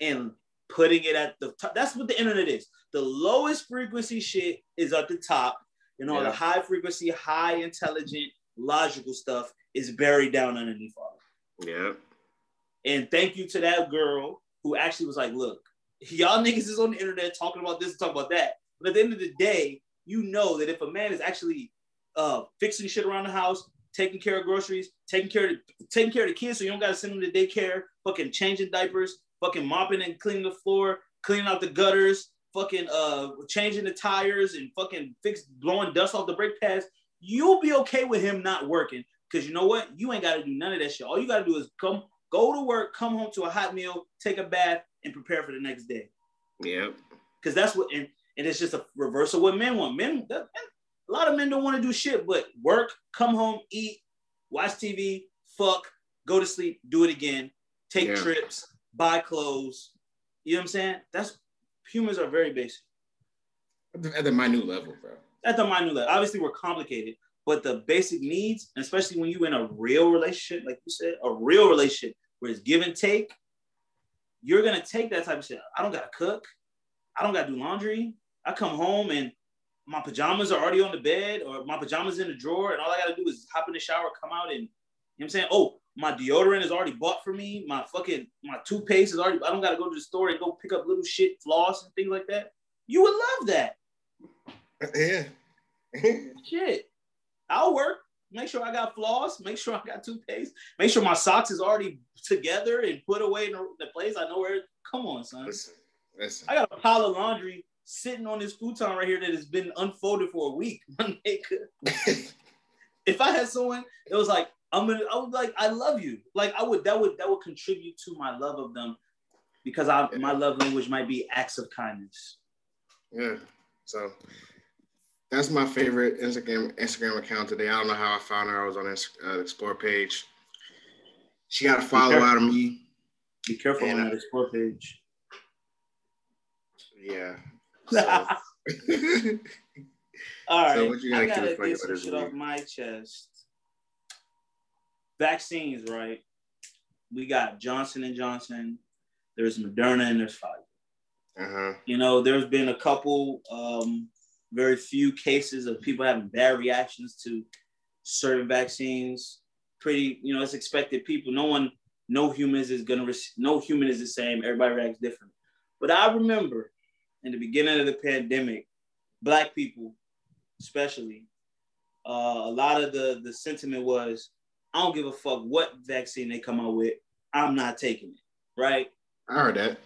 and putting it at the top. That's what the internet is. The lowest frequency shit is at the top, and all yeah. the high frequency, high intelligent, logical stuff is buried down underneath all. Yeah. And thank you to that girl who actually was like, look, y'all niggas is on the internet talking about this, and talking about that. But at the end of the day, you know that if a man is actually uh, fixing shit around the house, taking care of groceries, taking care of taking care of the kids, so you don't gotta send them to daycare, fucking changing diapers, fucking mopping and cleaning the floor, cleaning out the gutters, fucking uh changing the tires and fucking fix blowing dust off the brake pads. You'll be okay with him not working because you know what? You ain't gotta do none of that shit. All you gotta do is come, go to work, come home to a hot meal, take a bath, and prepare for the next day. Yeah. Because that's what and and it's just a reversal of what men want. Men, that, a lot of men don't want to do shit but work, come home, eat, watch TV, fuck, go to sleep, do it again, take yeah. trips, buy clothes. You know what I'm saying? That's humans are very basic. At the minute level, bro. At the minute level. Obviously, we're complicated, but the basic needs, especially when you're in a real relationship, like you said, a real relationship where it's give and take, you're gonna take that type of shit. I don't gotta cook. I don't gotta do laundry. I come home and my pajamas are already on the bed or my pajamas in the drawer and all I gotta do is hop in the shower, come out and you know what I'm saying? Oh, my deodorant is already bought for me. My fucking my toothpaste is already I don't gotta go to the store and go pick up little shit, floss and things like that. You would love that. Yeah. [laughs] shit. I'll work. Make sure I got floss. Make sure I got toothpaste. Make sure my socks is already together and put away in the place. I know where. Come on, son. Listen, listen. I got a pile of laundry sitting on this futon right here that has been unfolded for a week. [laughs] if I had someone that was like, I'm gonna, I would like, I love you. Like I would, that would, that would contribute to my love of them because I, my love language might be acts of kindness. Yeah. So that's my favorite Instagram Instagram account today. I don't know how I found her. I was on the uh, Explore page. She got a follow out of me. Be careful and, on that Explore page. Yeah. So. [laughs] All right. So what you I gotta gotta get some shit off my chest. Vaccines, right? We got Johnson and Johnson. There's Moderna and there's Pfizer. Uh-huh. You know, there's been a couple, um, very few cases of people having bad reactions to certain vaccines. Pretty, you know, it's expected. People, no one, no humans is gonna, rec- no human is the same. Everybody reacts different. But I remember in the beginning of the pandemic, black people, especially, uh, a lot of the the sentiment was, I don't give a fuck what vaccine they come out with, I'm not taking it, right? I heard that.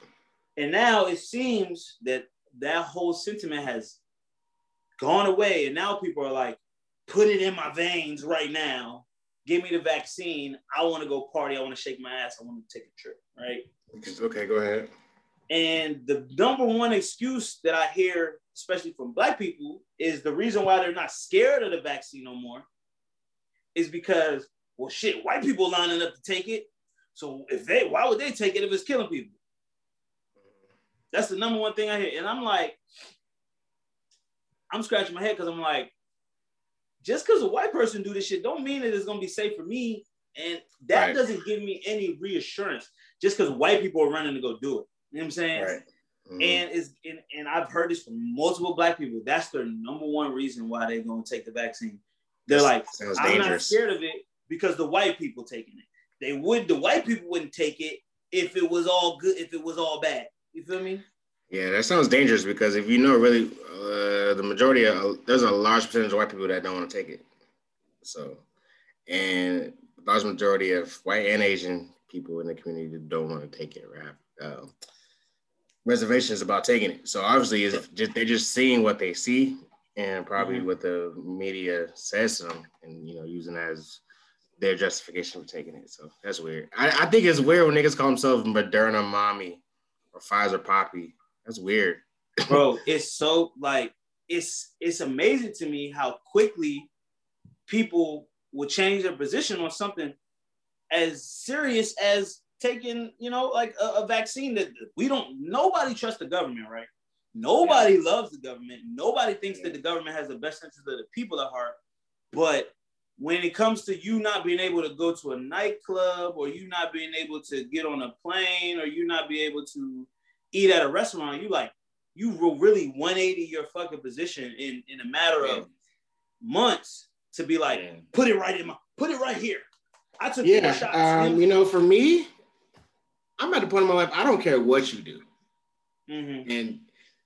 And now it seems that that whole sentiment has gone away. And now people are like, put it in my veins right now. Give me the vaccine. I want to go party. I want to shake my ass. I want to take a trip. Right. Okay, go ahead. And the number one excuse that I hear, especially from Black people, is the reason why they're not scared of the vaccine no more is because, well, shit, white people lining up to take it. So if they, why would they take it if it's killing people? That's the number one thing I hear. And I'm like, I'm scratching my head because I'm like, just because a white person do this shit don't mean that it's gonna be safe for me. And that Right. doesn't give me any reassurance just because white people are running to go do it. You know what I'm saying? Right. Mhm. And is and, and I've heard this from multiple black people. That's their number one reason why they're gonna take the vaccine. They're like, sounds I'm not scared of it because the white people taking it. They would the white people wouldn't take it if it was all good, if it was all bad. You feel me? Yeah, that sounds dangerous because if you know really, uh, the majority of there's a large percentage of white people that don't want to take it. So, and large majority of white and Asian people in the community don't want to take it. Right? Um, reservations about taking it. So obviously, it's just they're just seeing what they see and probably Mhm. what the media says to them, and you know, using that as their justification for taking it. So that's weird. I, I think it's weird when niggas call themselves Moderna mommy or Pfizer poppy. That's weird. [laughs] bro it's so like it's it's amazing to me how quickly people will change their position on something as serious as taking you know like a, a vaccine that we don't nobody trusts the government right? Nobody loves the government. Nobody thinks that the government has the best interest of the people at heart. But when it comes to you not being able to go to a nightclub or you not being able to get on a plane or you not be able to eat at a restaurant you like you will really 180 your fucking position in in a matter of months to be like, Yeah. put it right in my, put it right here. I took Yeah, four shots. um, you know, for me, I'm at the point in my life. I don't care what you do, Mhm. and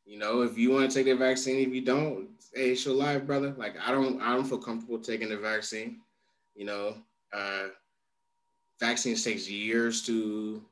you know, if you want to take the vaccine, if you don't, hey, it's your life, brother. Like I don't, I don't feel comfortable taking the vaccine. You know, uh, vaccines takes years to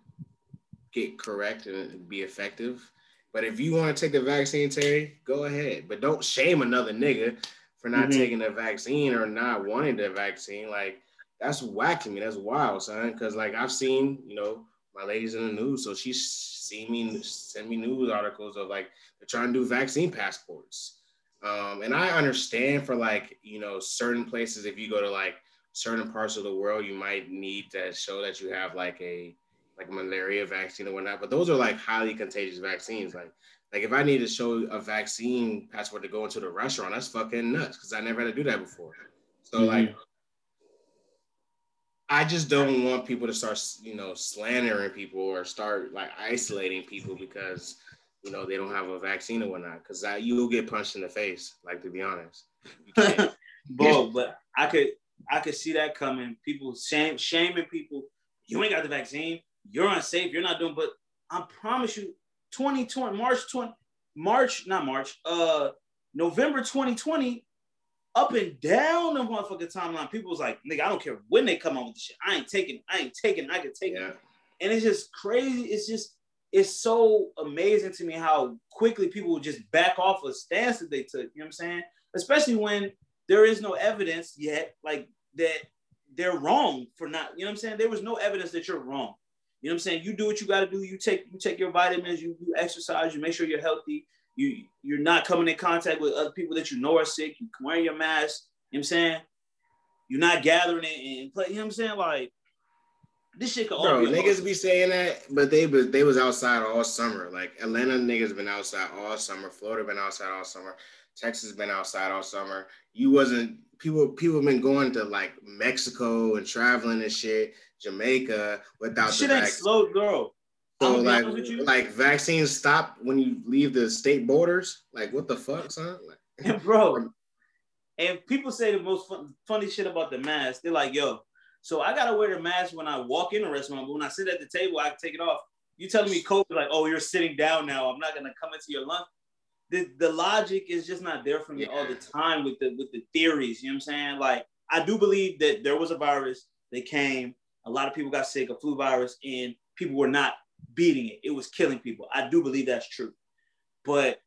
get correct and be effective. But if you want to take the vaccine, Terry, go ahead. But don't shame another nigga for not Mhm. taking the vaccine or not wanting the vaccine. Like that's whacking me. That's wild, son. Because like I've seen, you know, my lady's in the news, so she's seen me send me news articles of like they're trying to do vaccine passports. Um, and I understand for like you know certain places, if you go to like certain parts of the world, you might need to show that you have like a like malaria vaccine or whatnot. But those are like highly contagious vaccines. Like like if I need to show a vaccine passport to go into the restaurant, that's fucking nuts because I never had to do that before. So Mhm. like I just don't want people to start, you know, slandering people or start like isolating people because, you know, they don't have a vaccine or whatnot. Because you'll get punched in the face. Like to be honest. [laughs] Bro, but I could I could see that coming. People shame, shaming people. You ain't got the vaccine. You're unsafe. You're not doing. But I promise you, 2020 March 20 March not March. Uh, November 2020. Up and down the motherfucking timeline, people was like, "Nigga, I don't care when they come out with the shit. I ain't taking. I ain't taking. I can take it." and it's just crazy. It's just it's so amazing to me how quickly people would just back off a stance that they took. You know what I'm saying? Especially when there is no evidence yet, like that they're wrong for not. You know what I'm saying? There was no evidence that you're wrong. You know what I'm saying? You do what you got to do. You take you take your vitamins. You, you exercise. You make sure you're healthy. You you're not coming in contact with other people that you know are sick. You wear your mask. You know what I'm saying? You're not gathering it and play. You know what I'm saying? Like This shit could all Bro, niggas be saying that, but they was they was outside all summer. Like Atlanta niggas been outside all summer. Florida been outside all summer. Texas been outside all summer. You wasn't people people been going to like Mexico and traveling and shit, Jamaica without shit the ain't vaccine. slow, girl. So like honest with you. like vaccines stop when you leave the state borders. Like what the fuck, son? Like, [laughs] And bro, and people say the most fun, funny shit about the mask. They're like, yo, so I gotta wear the mask when I walk in a restaurant, but when I sit at the table, I can take it off. You telling me COVID, like, oh, you're sitting down now. I'm not gonna come into your lunch. The, the logic is just not there for me all the time with the with the theories. You know what I'm saying? Like, I do believe that there was a virus that came. A lot of people got sick, a flu virus, and people were not beating it. It was killing people. I do believe that's true. But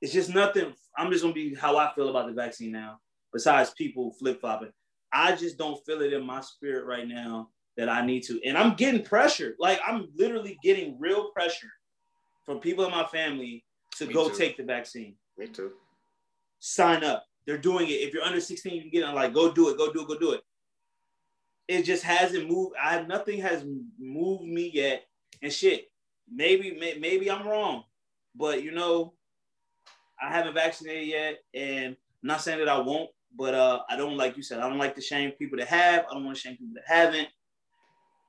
it's just nothing. I'm just gonna be how I feel about the vaccine now. Besides people flip flopping, I just don't feel it in my spirit right now that I need to. And I'm getting pressure. Like I'm literally getting real pressure from people in my family to Me go too. take the vaccine. me too. Sign up. They're doing it. If you're under 16, you can get it. I'm like, go do it. Go do it. Go do it. It just hasn't moved. I nothing has moved me yet. And shit, maybe may, maybe I'm wrong, but you know, I haven't vaccinated yet, and I'm not saying that I won't, but uh, I don't like you said. I don't like to shame people that have. I don't want to shame people that haven't.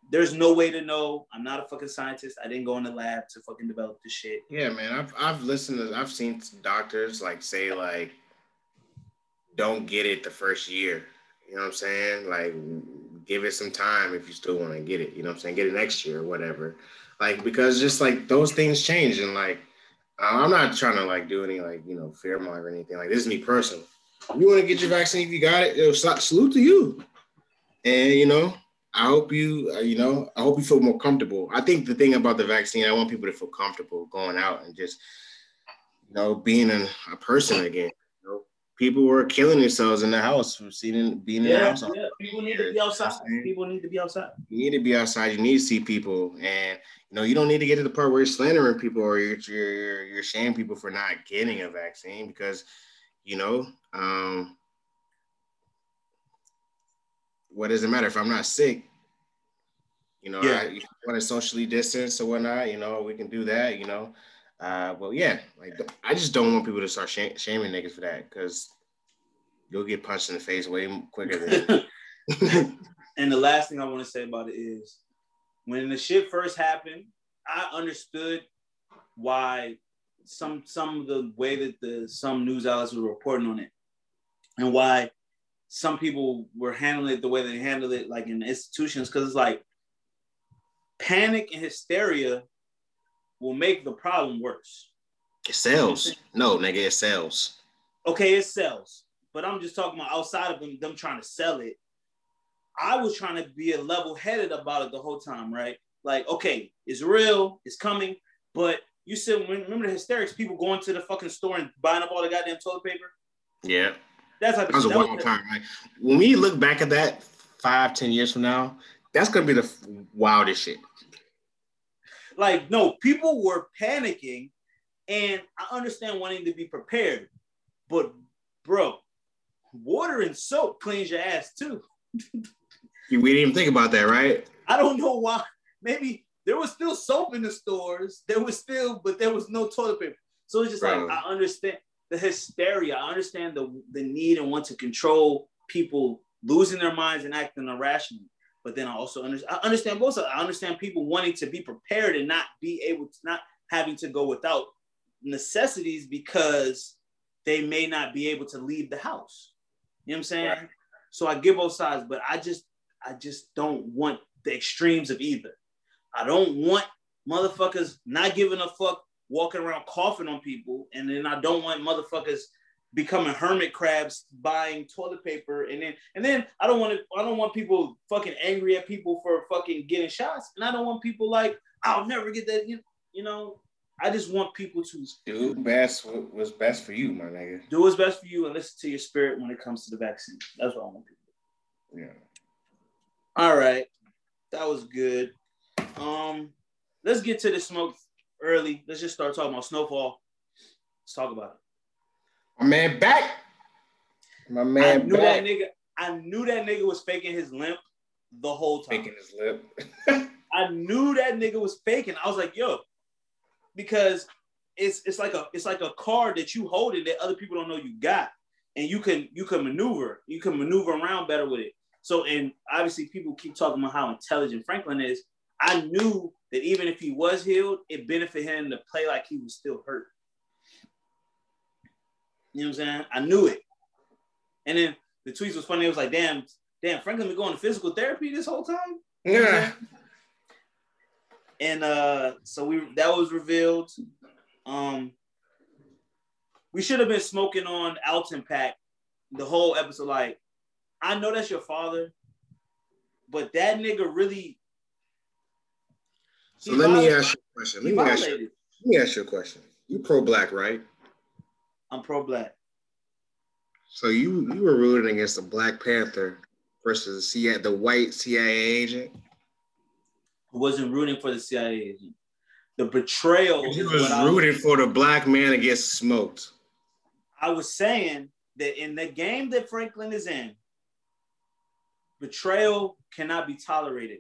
There's no way to know. I'm not a fucking scientist. I didn't go in the lab to fucking develop this shit. Yeah, man. I've I've listened to I've seen doctors like say like don't get it the first year. You know what I'm saying? Like give it some time if you still want to get it. You know what I'm saying? Get it next year or whatever. Like because just like those things change and like I'm not trying to like do any like you know fear monger or anything. Like this is me personally. You want to get your vaccine, if you got it, yo, sal- salute to you. And you know, I hope you, uh, you know, I hope you feel more comfortable. I think the thing about the vaccine, I want people to feel comfortable going out and just, you know, being a person again. People were killing themselves in the house from seeing being in the Yeah, house. yeah. People need to be outside. People need to be outside. You need to be outside. You need to see people, and you know, you don't need to get to the part where you're slandering people or you're you're you're, shaming people for not getting a vaccine because, you know, um, what does it matter if I'm not sick? You know, Yeah. I, you want to socially distance or whatnot, you know, we can do that. You know, uh, but yeah, like I just don't want people to start shame, shaming niggas for that because you'll get punched in the face way quicker than. [laughs] [laughs] And the last thing I want to say about it is when the shit first happened, I understood why some some of the way that the some news outlets were reporting on it and why some people were handling it the way they handled it like in institutions because it's like panic and hysteria will make the problem worse. It sells. No, nigga, it sells. okay, it sells. But I'm just talking about outside of them, them trying to sell it. I was trying to be a level headed about it the whole time, right? Like, okay, it's real, it's coming. But you said, remember the hysterics, people going to the fucking store and buying up all the goddamn toilet paper? Yeah. That's how That was a wild time, right? When we look back at that five, ten years from now, that's gonna be the wildest shit. Like, no, people were panicking, and I understand wanting to be prepared. But, bro, water and soap cleans your ass too. [laughs] We didn't even think about that, right? I don't know why. Maybe there was still soap in the stores. There was still, but there was no toilet paper. So it's just Bro. like I understand the hysteria. I understand the the need and want to control people losing their minds and acting irrationally. But then I also understand. I understand both sides. I understand people wanting to be prepared and not be able to not having to go without necessities because they may not be able to leave the house. You know what I'm saying? Right. So I give both sides, but I just I just don't want the extremes of either. I don't want motherfuckers not giving a fuck walking around coughing on people, and then I don't want motherfuckers becoming hermit crabs buying toilet paper, and then and then I don't want to I don't want people fucking angry at people for fucking getting shots, and I don't want people like I'll never get that. You, you know, I just want people to Do best what was best for you, my nigga. do what's best for you and listen to your spirit when it comes to the vaccine. That's what I want people. Yeah. All right, that was good. Um, let's get to the smoke early. Let's just start talking about snowfall. Let's talk about it. My man back. My man I knew back. that nigga. I knew that nigga was faking his limp the whole time. Faking his lip. [laughs] I knew that nigga was faking. I was like, yo, because it's it's like a it's like a card that you hold it that other people don't know you got, and you can you can maneuver you can maneuver around better with it. So and obviously people keep talking about how intelligent Franklin is. I knew that even if he was healed, it benefited him to play like he was still hurt. You know what I'm saying? I knew it. And then the tweets was funny. It was like, damn, damn, Franklin been going to physical therapy this whole time. You know what I'm Yeah. And uh, so we that was revealed. Um, we should have been smoking on Alton Pack the whole episode. Like, I know that's your father, but that nigga really. So let me ask you a question. Let me ask you, let me ask you a question. You pro black, right? I'm pro black. So you you were rooting against the Black Panther versus the CIA, the white CIA agent. I wasn't rooting for the CIA agent. The betrayal. You is was rooting for the black man get smoked. I was saying that in the game that Franklin is in, betrayal cannot be tolerated.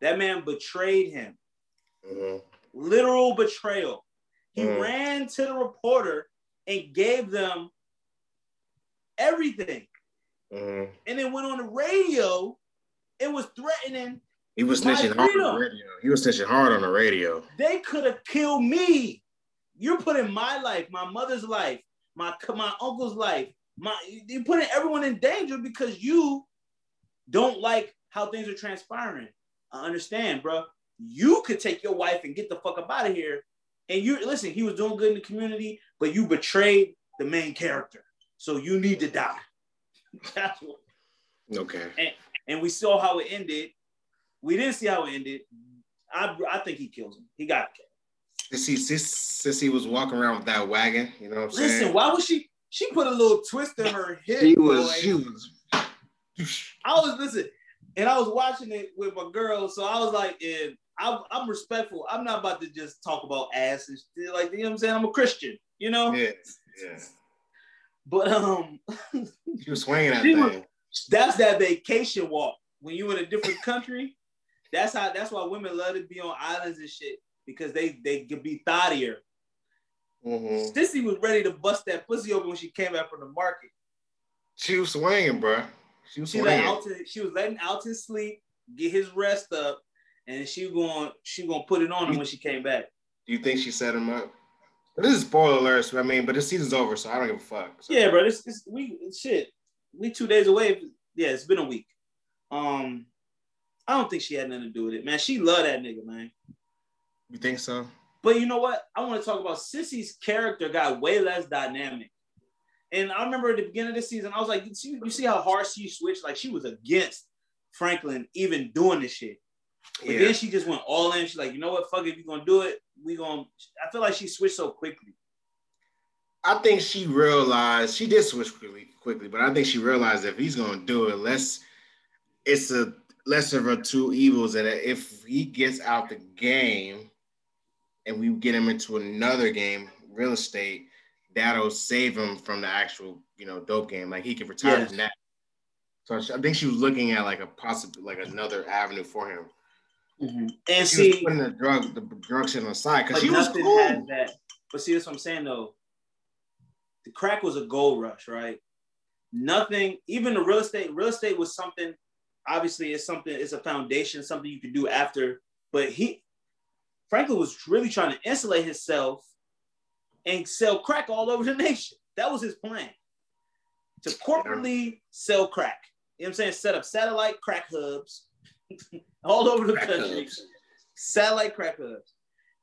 That man betrayed him. Mhm. Literal betrayal. He Mm. ran to the reporter and gave them everything. Mhm. And then went on the radio and was threatening He was snitching hard on the radio. He was snitching hard on the radio. they could have killed me. You're putting my life, my mother's life, my my uncle's life, my you're putting everyone in danger because you don't like how things are transpiring. I understand, bro. You could take your wife and get the fuck up out of here. And you listen, he was doing good in the community, but you betrayed the main character. So you need to die. [laughs] That's what Okay. and we saw how it ended. We didn't see how it ended. I, I think he kills him. He got killed. Since he, since, since he was walking around with that wagon, you know what I'm saying? Listen, why was she? She put a little twist in her hip. she was, boy. she was. I was listen, and I was watching it with my girl, so I was like, and I'm, I'm respectful. I'm not about to just talk about ass and shit. like you know what I'm saying. I'm a Christian, you know. Yeah, yeah. But um, [laughs] was swinging that thing. that's that vacation walk when you in a different country. That's how. That's why women love to be on islands and shit because they they could be thottier. Mhm. Cissy was ready to bust that pussy open when she came back from the market. She was swinging, bro. She was She swinging. Alton, she was letting Alton sleep, get his rest up, and she going she gonna put it on him when she came back. Do you think she set him up? This is spoiler alerts. I mean, but the season's over, so I don't give a fuck. So- Yeah, bro. This, this we shit. We two days away. Yeah, it's been a week. Um, I don't think she had nothing to do with it, man. She loved that nigga, man. You think so? But you know what? I want to talk about Cissy's character got way less dynamic. And I remember at the beginning of the season, I was like, you see, you see how hard she switched? Like she was against Franklin even doing this shit. But Yeah. then she just went all in. She's like, you know what? Fuck it. If you're gonna do it, we gonna I feel like she switched so quickly. I think she realized she did switch quickly, quickly, but I think she realized if he's gonna do it, less it's a lesser of two evils. That if he gets out the game and we get him into another game, real estate, that'll save him from the actual, you know, dope game. Like he can retire Yes. from that. So I think she was looking at like a possible, like another avenue for him. Mm-hmm. And She was see, putting the drug, the drug shit on the side because she was nothing cool. has that. But see, that's what I'm saying though. The crack was a gold rush, right? Nothing, even the real estate, real estate was something, obviously, it's something, it's a foundation, something you could do after. But he, Franklin was really trying to insulate himself and sell crack all over the [laughs] nation. That was his plan. To corporately sell crack. You know what I'm saying? Set up satellite crack hubs [laughs] all over the Crack country hubs. satellite crack hubs.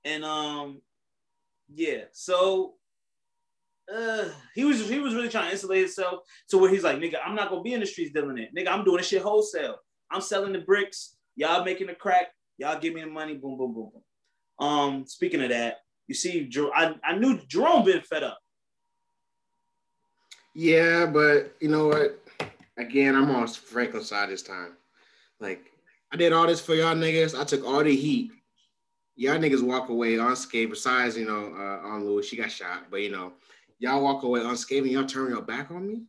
And um, yeah, so uh he was he was really trying to insulate himself to where he's like, nigga, I'm not gonna be in the streets dealing it. Nigga, I'm doing this shit wholesale. I'm selling the bricks, y'all making the crack, y'all give me the money, boom, boom, boom, boom. Um, speaking of that, you see, I, I knew Jerome been fed up. Yeah, but you know what? Again, I'm on Franklin's side this time. Like, I did all this for y'all niggas. I took all the heat. Y'all niggas walk away unscathed. Besides, you know, uh, on Louie, she got shot. But you know, y'all walk away unscathed and y'all turn your back on me.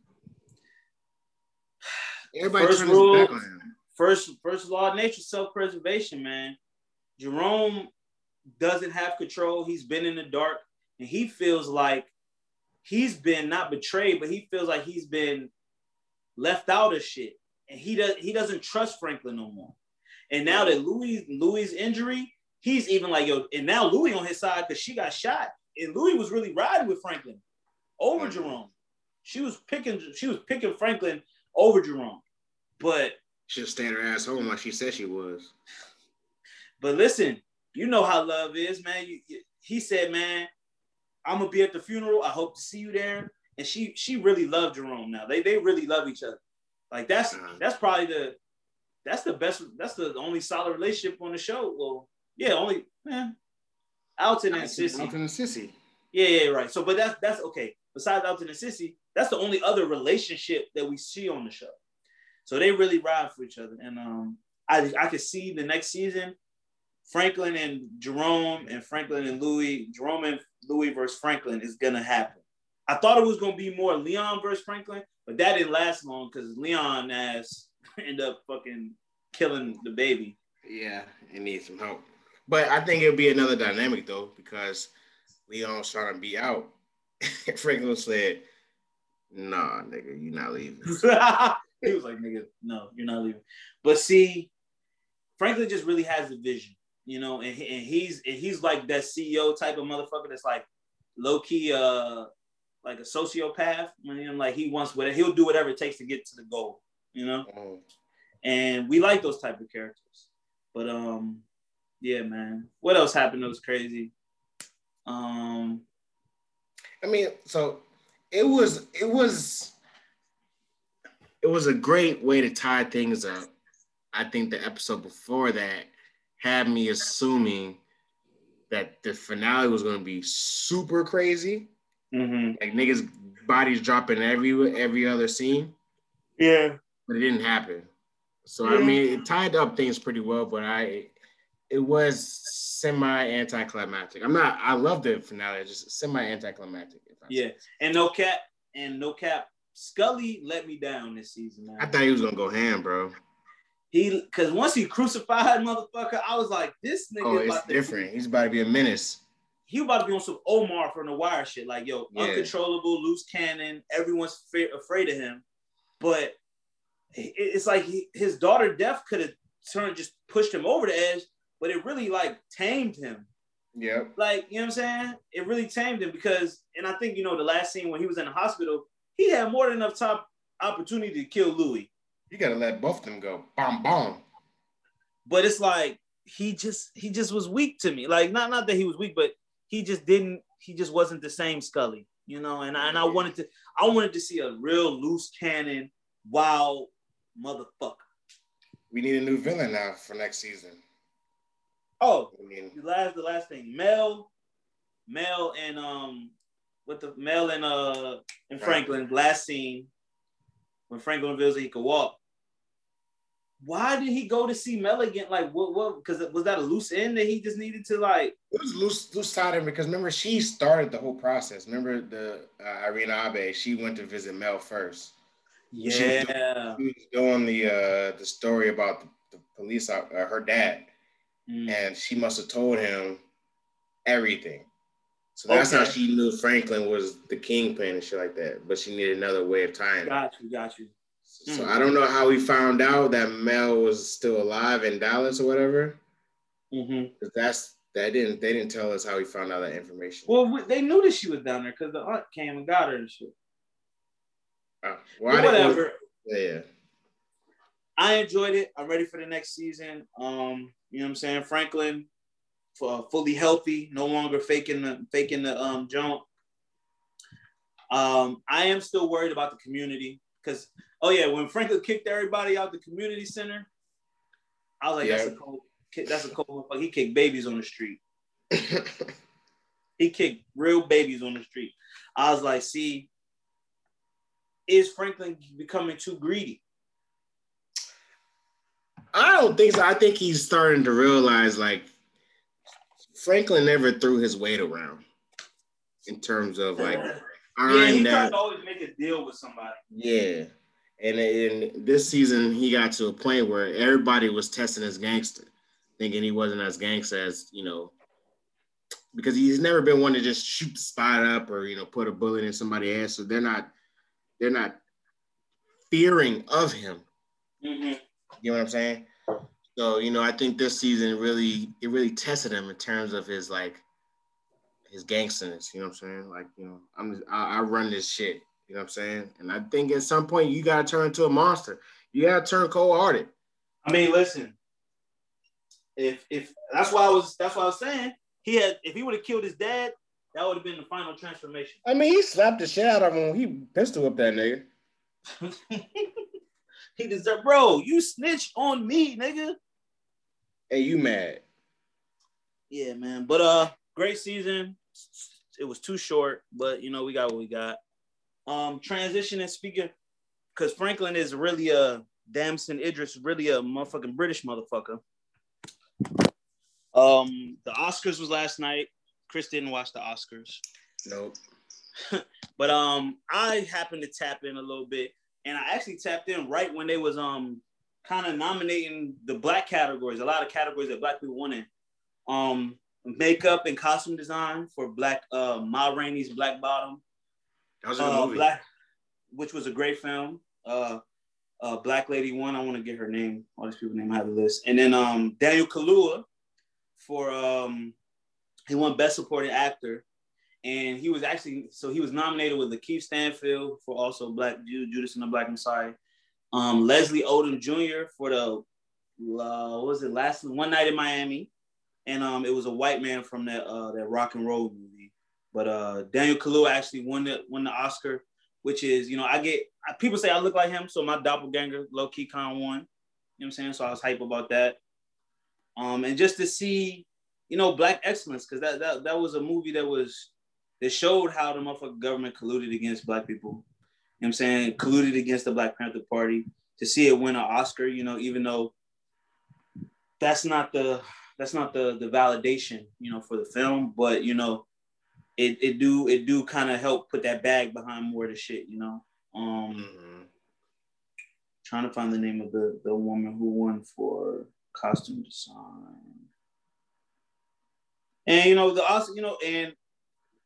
[sighs] Everybody First turned his rule- back on him. first first law of nature, self-preservation, man. Jerome doesn't have control. He's been in the dark, and he feels like he's been not betrayed, but he feels like he's been left out of shit. And he does he doesn't trust Franklin no more. And now that Louie Louie injury, he's even like, yo, and now Louie on his side because she got shot. And Louie was really riding with Franklin over mm-hmm. Jerome. She was picking she was picking Franklin over Jerome. But she just stayed her ass home like she said she was. But listen, you know how love is, man. You, you, he said, man, I'm gonna be at the funeral. I hope to see you there. And she she really loved Jerome now. They they really love each other. Like that's uh-huh. that's probably the that's the best that's the only solid relationship on the show. Well, yeah, only man. Alton and Cissy. Alton and Cissy. Yeah, yeah, right. So, but that's that's okay. Besides Alton and Cissy, that's the only other relationship that we see on the show. So they really ride for each other, and um, I I could see the next season, Franklin and Jerome and Franklin and Louie, Jerome and Louie versus Franklin is gonna happen. I thought it was gonna be more Leon versus Franklin, but that didn't last long because Leon ass [laughs] ended up fucking killing the baby. Yeah, it needs some help. But I think it'll be another dynamic though, because Leon's trying to be out. [laughs] Franklin said, Nah, nigga, you're not leaving. [laughs] he was like, nigga, no, you're not leaving. But see, Franklin just really has the vision, you know, and, and he's and he's like that CEO type of motherfucker that's like low key, uh, like a sociopath. You know, like he wants whatever he'll do whatever it takes to get to the goal, you know. Mm. And we like those type of characters. But um, yeah, man. What else happened that was crazy? Um, I mean, so it was it was it was a great way to tie things up. I think the episode before that had me assuming that the finale was going to be super crazy, mm-hmm. like niggas bodies dropping every every other scene. Yeah, but it didn't happen. So yeah. I mean, it tied up things pretty well, but I it was semi anticlimactic. I'm not. I love the finale. Just semi anticlimactic. Yeah, and no cap, and no cap. Scully let me down this season. Man. I thought he was gonna go ham, bro. He, cause once he crucified [laughs] motherfucker, I was like, this nigga. Oh, it's different. To, He's about to be a menace. He about to be on some Omar from the Wire shit. Like, yo, yeah. uncontrollable, loose cannon. Everyone's fa- afraid of him, but it's like he, his daughter death could have turned just pushed him over the edge, but it really like tamed him. Yeah. Like, you know what I'm saying? It really tamed him because, and I think, you know, the last scene when he was in the hospital, he had more than enough time opportunity to kill Louie. You gotta let both of them go. Bomb bomb. But it's like he just he just was weak to me. Like not not that he was weak, but he just didn't he just wasn't the same Scully, you know. And I, and I wanted to I wanted to see a real loose cannon, wild motherfucker. We need a new villain now for next season. Oh, I mean, the last the last thing, Mel, Mel and um, with the Mel and uh and Franklin last scene when Franklin reveals that he could walk. Why did he go to see Mel again? Like what? What? Because was that a loose end that he just needed to like? It was loose loose side because remember she started the whole process. Remember the uh, Irina Abe? She went to visit Mel first. Yeah, she was doing, she was doing the uh the story about the, the police, uh, her dad mm. and she must have told him everything. So that's okay. how she knew Franklin was the kingpin and shit like that. But she needed another way of tying. Got you, got you. So mm. I don't know how we found out that Mel was still alive in Dallas or whatever. Mm-hmm. That's that didn't they didn't tell us how we found out that information. Well, they knew that she was down there because the aunt came and got her and shit. Oh, well, whatever. Yeah, yeah. I enjoyed it. I'm ready for the next season. Um, you know what I'm saying? Franklin, for fully healthy, no longer faking the faking the um jump. Um, I am still worried about the community because oh yeah, when Franklin kicked everybody out the community center, I was like, yeah. that's a cold, that's a cold. He kicked babies on the street. [laughs] he kicked real babies on the street. I was like, see, is Franklin becoming too greedy? I don't think so. I think he's starting to realize like Franklin never threw his weight around in terms of like yeah, he that. to always make a deal with somebody. Yeah, And in this season, he got to a point where everybody was testing his gangster, thinking he wasn't as gangster as you know, because he's never been one to just shoot the spot up or you know put a bullet in somebody's ass. So they're not, they're not fearing of him. Mm-hmm. You know what I'm saying? So you know, I think this season really it really tested him in terms of his like his gangsterness. You know what I'm saying? Like you know, I'm I, I run this shit. You know what I'm saying? And I think at some point you gotta turn into a monster. You gotta turn cold hearted. I mean, listen. If if that's why I was that's what I was saying. He had if he would have killed his dad, that would have been the final transformation. I mean, he slapped the shit out of him he pistol whipped that nigga. [laughs] he deserved, bro. You snitched on me, nigga. Hey, you mad? Yeah, man. But uh, great season. It was too short, but you know we got what we got. Um, transition and speaking, because Franklin is really a Damson Idris, really a motherfucking British motherfucker. Um, the Oscars was last night. Chris didn't watch the Oscars. Nope. [laughs] but um, I happened to tap in a little bit, and I actually tapped in right when they was um kind of nominating the black categories, a lot of categories that black people won in. Um, makeup and costume design for Black uh Ma Rainey's Black Bottom. That was a Uh, movie. Black, which was a great film. Uh, uh, Black Lady One. I want to get her name. All these people name I have the list. And then um, Daniel Kaluuya for um, he won Best Supporting Actor, and he was actually so he was nominated with Lakeith Stanfield for also Black Judas and the Black Messiah. Um, Leslie Odom Jr. for the uh, what was it last one night in Miami, and um, it was a white man from that uh, that rock and roll movie. But uh, Daniel Kaluuya actually won the won the Oscar, which is you know I get people say I look like him, so my doppelganger low key con won. You know what I'm saying? So I was hype about that. Um, and just to see, you know, black excellence, because that, that that was a movie that was that showed how the motherfucking government colluded against black people. You know what I'm saying? Colluded against the Black Panther Party. To see it win an Oscar, you know, even though that's not the that's not the the validation, you know, for the film, but you know, it it do it do kind of help put that bag behind more of the shit, you know. Um Mhm. trying to find the name of the the woman who won for costume design. And you know, the also, you know, and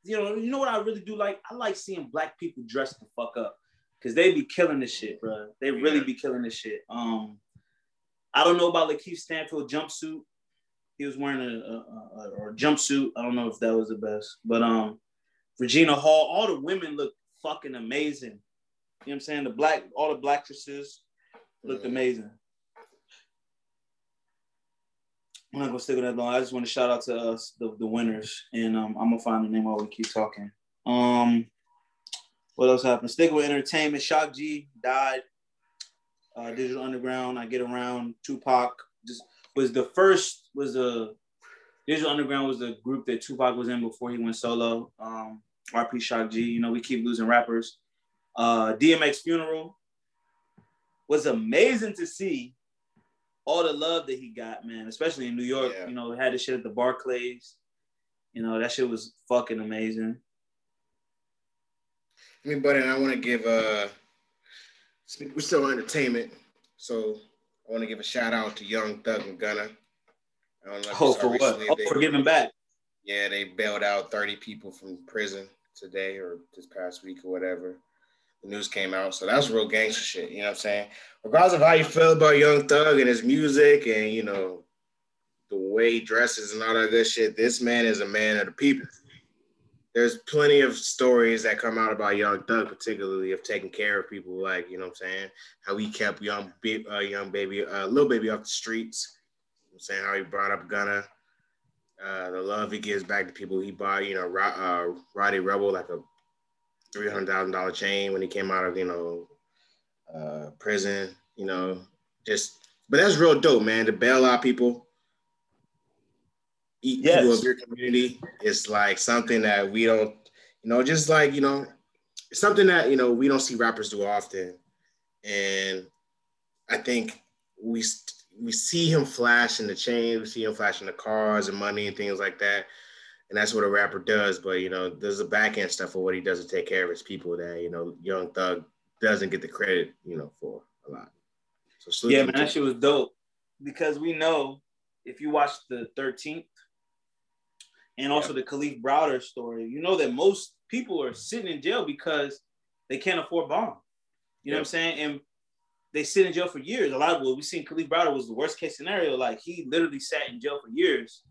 you know, you know what I really do like? I like seeing black people dressed the fuck up. Cause they be killing this shit, bro. They really be killing this shit. Um, I don't know about Lakeith Stanfield jumpsuit. He was wearing a, a, a, or a jumpsuit. I don't know if that was the best, but um, Regina Hall, all the women look fucking amazing. You know what I'm saying? The black, all the black actresses looked amazing. I'm not gonna stick with that long. I just want to shout out to us, the, the winners, and um, I'm gonna find the name while we keep talking. Um, what else happened? Stick with entertainment. Shock G died. Uh, Digital Underground. I get around. Tupac just was the first. Was the Digital Underground was the group that Tupac was in before he went solo. Um, RP Shock G. You know we keep losing rappers. Uh, DMX funeral was amazing to see all the love that he got, man, especially in New York. Yeah. You know, had the shit at the Barclays. You know, that shit was fucking amazing. I mean, but I want to give uh, we're still on entertainment, so I want to give a shout out to Young Thug and Gunna. I don't know Oh, for what? Oh, they- for giving back. Yeah, they bailed out 30 people from prison today or this past week or whatever. The news came out. So that's real gangster shit. You know what I'm saying? Regardless of how you feel about Young Thug and his music and, you know, the way he dresses and all that good shit, this man is a man of the people. There's plenty of stories that come out about Young Thug, particularly of taking care of people, like, you know what I'm saying? How he kept young, uh, young baby, uh, little baby off the streets. You know I'm saying? How he brought up Gunna uh, the love he gives back to people. He bought, you know, uh, Rowdy Rebel like a three hundred thousand dollar chain when he came out of, you know, uh, prison. You know, just but that's real dope, man. To bail out people, eat people of your community is like something that we don't, you know, just like you know, something that you know we don't see rappers do often, and I think we st- we see him flash in the chain, we see him flashing the cars and money and things like that. And that's what a rapper does. But you know, there's a back end stuff for what he does to take care of his people that, you know, Young Thug doesn't get the credit, you know, for a lot. So Yeah, man, that shit was dope because we know if you watch the 13th and also the Kalief Browder story, you know that most people are sitting in jail because they can't afford bond. You know what I'm saying? And they sit in jail for years. A lot of what we seen Kalief Browder was the worst case scenario. Like he literally sat in jail for years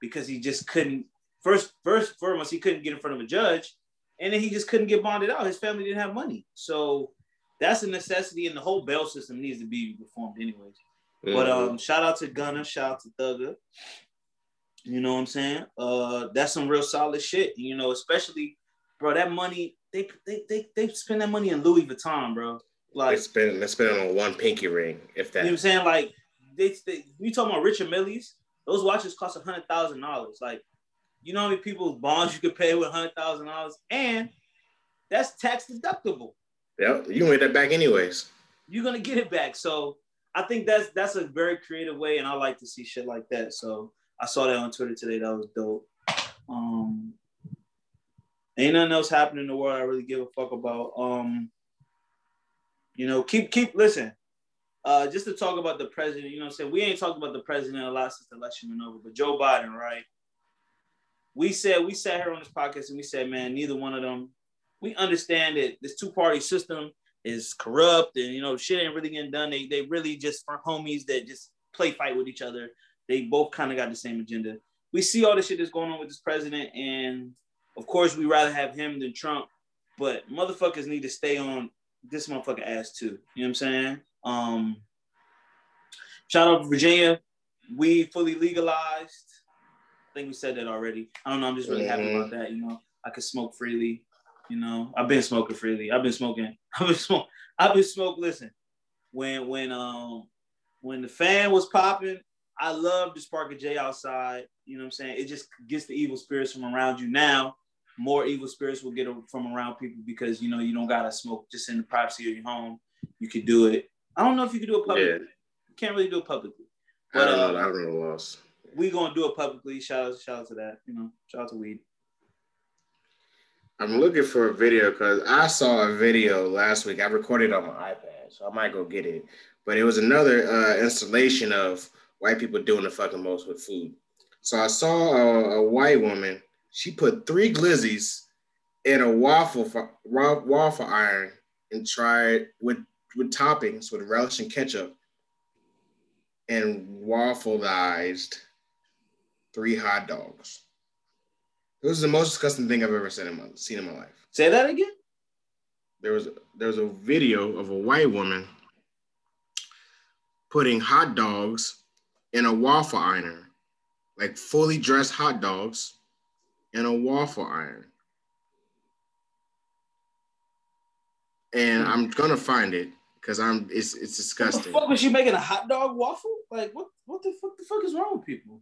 because he just couldn't first first foremost he couldn't get in front of a judge, and then he just couldn't get bonded out. His family didn't have money, so that's a necessity, and the whole bail system needs to be reformed anyways. But um, shout out to Gunna, shout out to Thugger. You know what I'm saying? Uh, that's some real solid shit. You know, especially, bro, that money they they they, they spend that money in Louis Vuitton, bro. Like, let's spend let's spend it on one pinky ring, if that. you know what I'm saying? Like, they, they we talking about Richard Mille's. Those watches cost a hundred thousand dollars. Like, you know how many people's bonds you could pay with hundred thousand dollars, and that's tax deductible. Yep, you get that back anyways. you're gonna get it back. So I think that's that's a very creative way, and I like to see shit like that. So I saw that on Twitter today. That was dope. Um, ain't nothing else happening in the world I really give a fuck about. Um, you know, keep keep listen. Uh, just to talk about the president, you know, what I'm saying we ain't talked about the president a lot since the election went over, but Joe Biden, right? We said we sat here on this podcast and we said, man, neither one of them. We understand that this two party system is corrupt and you know shit ain't really getting done. They they really just for homies that just play fight with each other. They both kind of got the same agenda. We see all the shit that's going on with this president, and of course we rather have him than Trump. But motherfuckers need to stay on this motherfucker ass too. You know what I'm saying? Um, shout out to Virginia. We fully legalized. I think we said that already. I don't know. I'm just really happy Mhm. about that. You know, I could smoke freely. You know, I've been smoking freely. I've been smoking. [laughs] I've been smoking. I've been smoking. Listen, when when um when the fan was popping, I love the spark a J outside. You know what I'm saying? It just gets the evil spirits from around you. Now, more evil spirits will get from around people because you know you don't gotta smoke just in the privacy of your home. You could do it. I don't know if you could do it publicly. Yeah. You can't really do it publicly. I But don't know. uh, I don't know. We gonna do it publicly. Shout out, shout out to that. You know, shout out to weed. I'm looking for a video because I saw a video last week. I recorded on my iPad, so I might go get it. But it was another uh, installation of white people doing the fucking most with food. So I saw a, a white woman. She put three glizzies in a waffle waffle iron and tried with with toppings with relish and ketchup and waffleized three hot dogs. It was the most disgusting thing I've ever seen in my seen in my life. Say that again. There was there was a video of a white woman putting hot dogs in a waffle iron, like fully dressed hot dogs in a waffle iron. And I'm gonna find it because I'm it's it's What the fuck was she making a hot dog waffle? Like what? What the fuck? The fuck is wrong with people?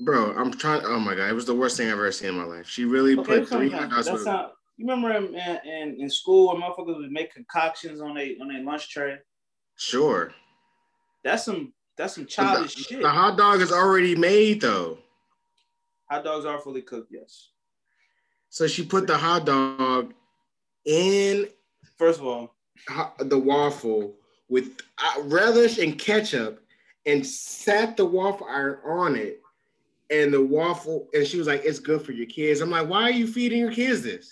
Bro, I'm trying. Oh my god, it was the worst thing I've ever seen in my life. She really Okay, put three hot dogs. that's with- how. You remember in, in, in school when motherfuckers would make concoctions on a on a lunch tray? Sure. That's some that's some The, childish shit. the hot dog is already made though. Hot dogs are fully cooked, yes. So she put the hot dog in First of all, the waffle with uh, relish and ketchup and sat the waffle iron on it. And the waffle, and she was like, it's good for your kids. I'm like, why are you feeding your kids this?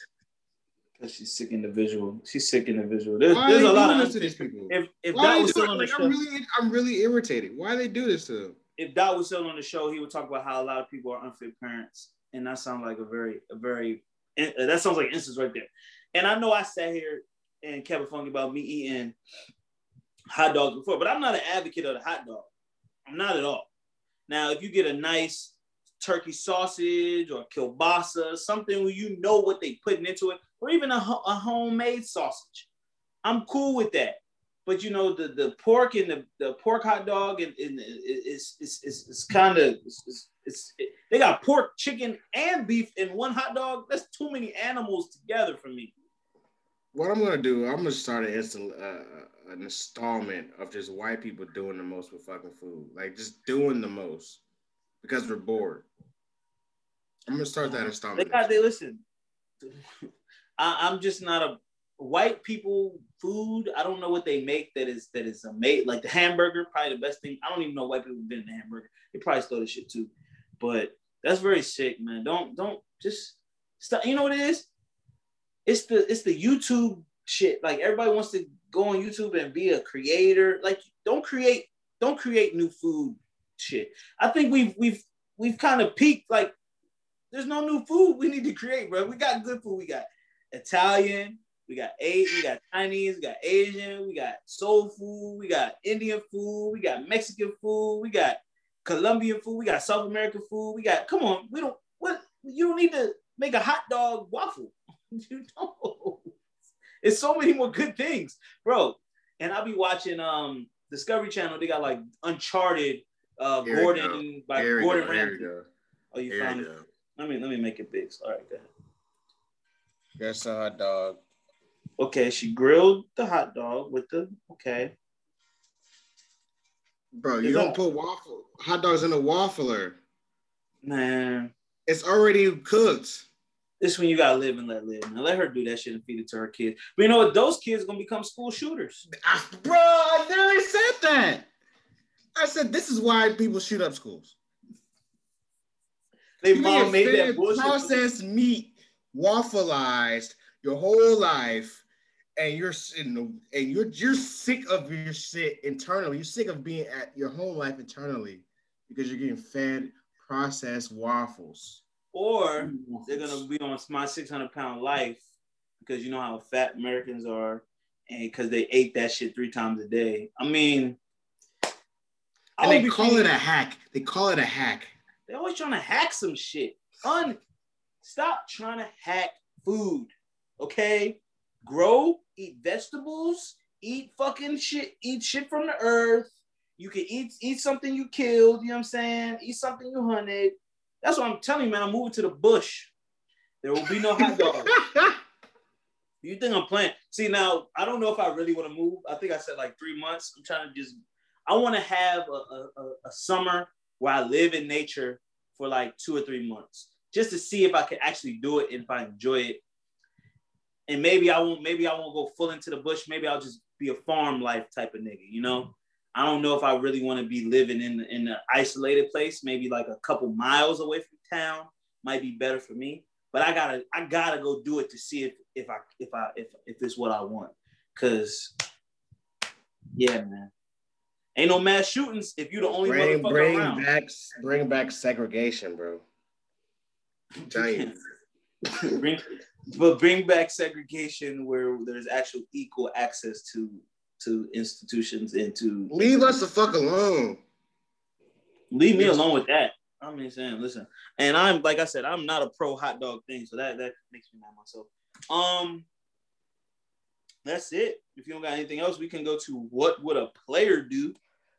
because she's sick in the visual. She's sick in the visual. There's, Why there's a lot of this to these people? if if Why that was still on it? the Like, show, I'm really, I'm really irritated. Why they do this to them? if Dot was still on the show, he would talk about how a lot of people are unfit parents, and that sounds like a very, a very, uh, that sounds like instance right there. And I know I sat here and Kevin Funky about me eating hot dogs before, but I'm not an advocate of the hot dog. I'm not at all. Now, if you get a nice turkey sausage or kielbasa, something where you know what they putting into it, or even a, a homemade sausage, I'm cool with that. But you know the, the pork and the, the pork hot dog and, and it's it's it's, it's kind of it's, it's, it's it, they got pork, chicken, and beef in one hot dog. That's too many animals together for me. What I'm gonna do, I'm gonna start an uh, an installment of just white people doing the most with fucking food, like just doing the most because we're bored. I'm gonna start that They installment. got they listen. [laughs] I, I'm just not a white people food. I don't know what they make that is that is amazing. Like the hamburger, probably the best thing. I don't even know white people been in the hamburger. They probably stole the shit too. But that's very sick, man. Don't don't just stop. You know what it is? It's the it's the YouTube shit. Like everybody wants to go on YouTube and be a creator. Like don't create don't create new food shit. I think we've we've we've kind of peaked. Like there's no new food we need to create, bro. We got good food. We got Italian, we got eight, we got Chinese, we got Asian, we got soul food, we got Indian food, we got Mexican food, we got Colombian food, we got South American food, we got come on, we don't what you don't need to make a hot dog waffle. [laughs] you know, it's so many more good things, bro. And I'll be watching um Discovery Channel. They got like Uncharted, uh, Here Gordon by Here Gordon go. Ramsay. Oh, you Here found it. Let me let me make it big. All right, go ahead. That's a hot dog. Okay, she grilled the hot dog with the okay. Bro, you Is don't that- put waffle hot dogs in a waffler. Man, It's already cooked. this when you gotta live and let live. Now let her do that shit and feed it to her kids. But you know what? Those kids gonna become school shooters. I, bro, I never said that. I said this is why people shoot up schools. They You mom made that bullshit. processed meat waffleized your whole life, and you're sitting and you're you're sick of your shit internally. You're sick of being at your home life internally because you're getting fed processed waffles. Or they're gonna be on my 600 pound life because you know how fat Americans are, and because they ate that shit three times a day. I mean, I And they call it a hack. They call it a hack. They're always trying to hack some shit. Un, stop trying to hack food. Okay, grow, eat vegetables, eat fucking shit, eat shit from the earth. You can eat eat something you killed. You know what I'm saying? Eat something you hunted. That's what I'm telling you, man. I'm moving to the bush. There will be no hot dogs. [laughs] You think I'm playing? See, now I don't know if I really want to move. I think I said like three months. I'm trying to just, I want to have a, a, a- a summer where I live in nature for like two or three months just to see if I can actually do it and if I enjoy it. And maybe I won't, maybe I won't go full into the bush. Maybe I'll just be a farm life type of nigga, you know? I don't know if I really want to be living in in an isolated place, maybe like a couple miles away from town might be better for me but I gotta I gotta go do it to see if if I if I if if it's what I want. Cause yeah, man. Ain't no mass shootings if you the only bring motherfucker bring around. back bring back segregation, bro. I'm telling you. [laughs] bring, but bring back segregation where there's actual equal access to to institutions and to Leave us the fuck alone. leave me alone with that. I'm just saying, listen, and I'm like I said, I'm not a pro hot dog thing, so that that makes me mad myself. Um, that's it. If you don't got anything else, we can go to what would a player do?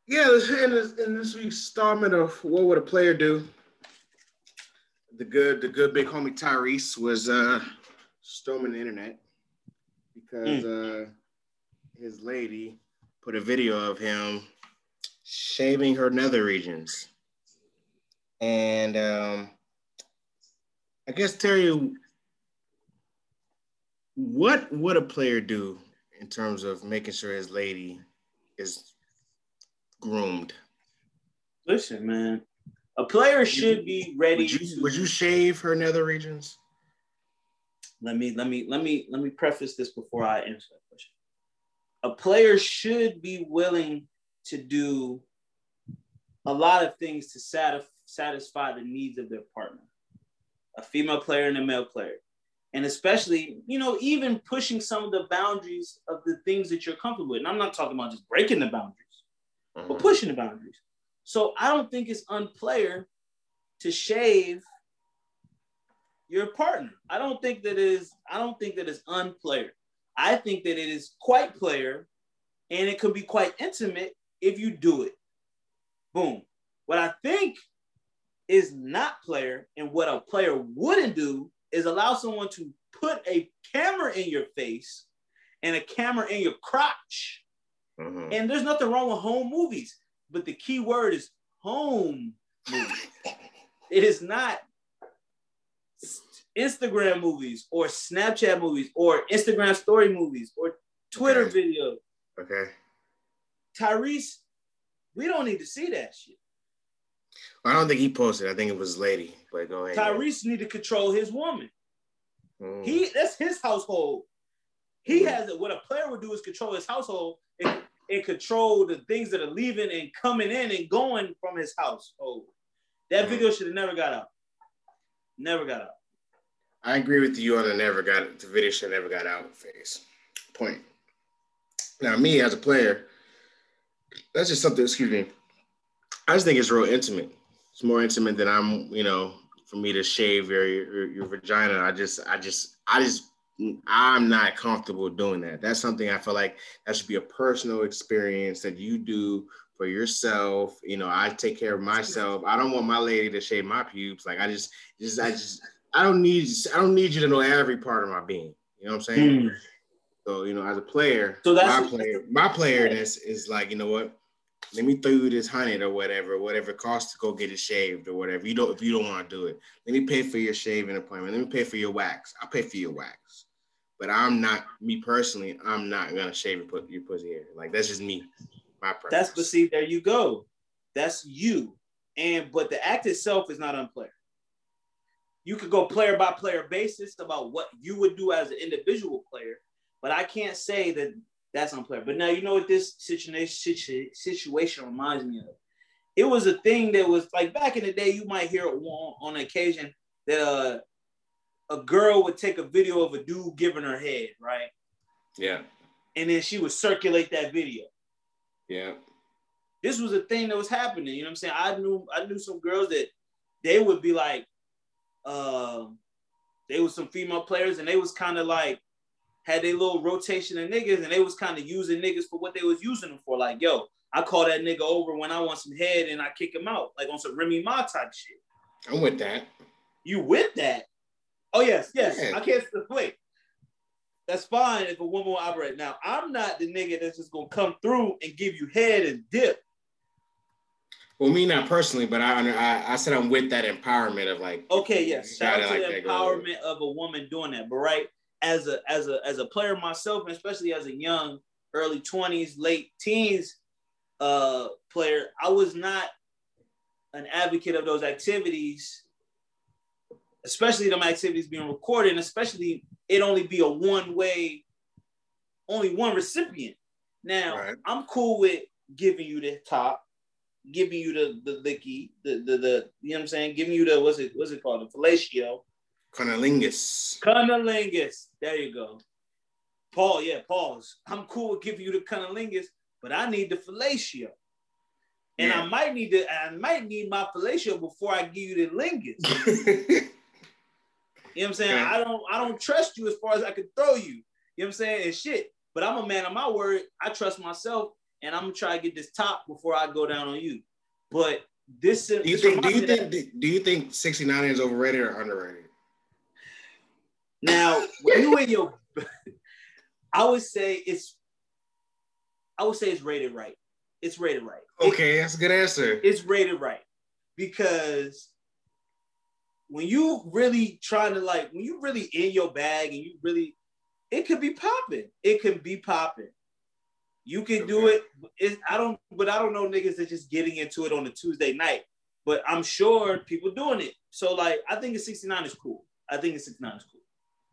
Yeah, in this, in this week's installment of What Would a Player Do? The good, the good big homie Tyrese was uh storming the internet because uh his lady put a video of him shaving her nether regions. And um I guess Terry, what would a player do in terms of making sure his lady is groomed? Listen, man, a player should be ready. Would you, to, would you shave her nether regions? let me let me let me let me preface this before I answer that question. A player should be willing to do a lot of things to satisfy the needs of their partner, a female player and a male player, and especially you know even pushing some of the boundaries of the things that you're comfortable with. And I'm not talking about just breaking the boundaries, but mm-hmm. pushing the boundaries. So I don't think it's unplayer to shave your partner. I don't think that is I don't think that is unplayer. I think that it is quite player and it could be quite intimate if you do it. Boom. What I think is not player and what a player wouldn't do is allow someone to put a camera in your face and a camera in your crotch. Mhm. And there's nothing wrong with home movies, but the key word is home movies. [laughs] it is not Instagram movies or Snapchat movies or Instagram story movies or Twitter Okay. videos. Okay. Tyrese, we don't need to see that shit. I don't think he posted. I think it was lady. But go ahead. Tyrese need to control his woman. Mm. He that's his household. He Mhm. has what a player would do is control his household and, and control the things that are leaving and coming in and going from his household. That Mhm. video should have never got out. Never got out. I agree with you on the never got the video should never got out phase. Point. Now, me as a player, that's just something. Excuse me. I just think it's real intimate. It's more intimate than I'm. You know, for me to shave your your, your vagina. I just, I just, I just, I'm not comfortable doing that. That's something I feel like that should be a personal experience that you do for yourself. You know, I take care of myself. I don't want my lady to shave my pubes. Like I just, just, I just. I don't need I don't need you to know every part of my being. You know what I'm saying? So you know, as a player, So that's- my player, my playerness is like, you know what? Let me throw you this hundred or whatever, whatever it costs to go get it shaved or whatever. You don't if you don't want to do it. Let me pay for your shaving appointment. Let me pay for your wax. I'll pay for your wax. But I'm not me personally. I'm not gonna shave your, put your pussy hair. Like that's just me. My preference. That's but see, there you go. That's you. And but the act itself is not unplayer. You could go player by player basis about what you would do as an individual player, but I can't say that that's unplayer. But now you know what this situation situation reminds me of. It was a thing that was like back in the day. You might hear on, on occasion that uh, a girl would take a video of a dude giving her head, right, yeah, and then she would circulate that video yeah. this was a thing that was happening. You know what I'm saying? I knew I knew some girls that they would be like, um, they were some female players and they was kind of like had their little rotation of niggas and they was kind of using niggas for what they was using them for. Like, yo, I call that nigga over when I want some head and I kick him out, like on some Remy Ma type shit. I'm with that. You with that? Oh yes, yes. Yeah. I can't wait. That's fine if a woman will operate. Now, I'm not the nigga that's just gonna come through and give you head and dip. Well, me not personally, but I I, I said I'm with that empowerment of like Okay, yes. Shout out to like the empowerment of a woman doing that. But right, as a as a as a player myself, and especially as a young, early 20s, late teens uh player, I was not an advocate of those activities, especially them activities being recorded, and especially it only be a one-way, only one recipient. Now, Right. I'm cool with giving you the top, giving you the the licky, the the the you know what I'm saying, giving you the what's it what's it called, the fellatio, Conolingus. cunnilingus. There you go. Paul, yeah, pause. I'm cool with giving you the cunnilingus, but I need the fellatio. And I might need to, I might need my fellatio before I give you the lingus. [laughs] You know what I'm saying? Okay. I don't I don't trust you as far as I can throw you. You know what I'm saying? And shit. But I'm a man of my word. I trust myself and I'm gonna try to get this top before I go down on you. But this do you this think? Do you think? Do you think 69 is overrated or underrated? Now, when you in your, [laughs] I would say it's, I would say it's rated right. It's rated right. It- Okay, that's a good answer. it's rated right because when you really trying to like, when you really in your bag and you really, it could be popping. It can be popping. You can do Okay. it. It. I don't, but I don't know niggas that just getting into it on a Tuesday night. But I'm sure people doing it. So like, I think a 69 is cool. I think a 69 is cool.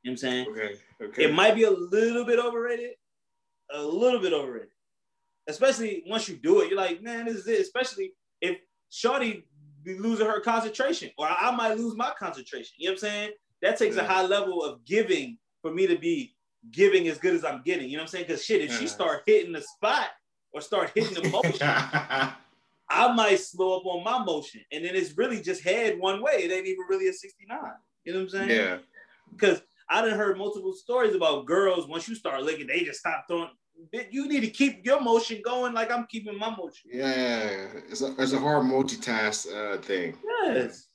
You know what I'm saying? Okay, okay. It might be a little bit overrated, a little bit overrated. Especially once you do it, you're like, man, this is it. Especially if Shorty be losing her concentration, or I might lose my concentration. You know what I'm saying? That takes a high level of giving for me to be giving as good as I'm getting. You know what I'm saying? Because shit, if she start hitting the spot or start hitting the motion, [laughs] I might slow up on my motion, and then it's really just head one way. It ain't even really a 69. You know what I'm saying? yeah. because I done heard multiple stories about girls. Once you start licking, they just stop throwing. You need to keep your motion going, like I'm keeping my motion. Yeah, it's a, it's a hard multitask uh, thing. Yes,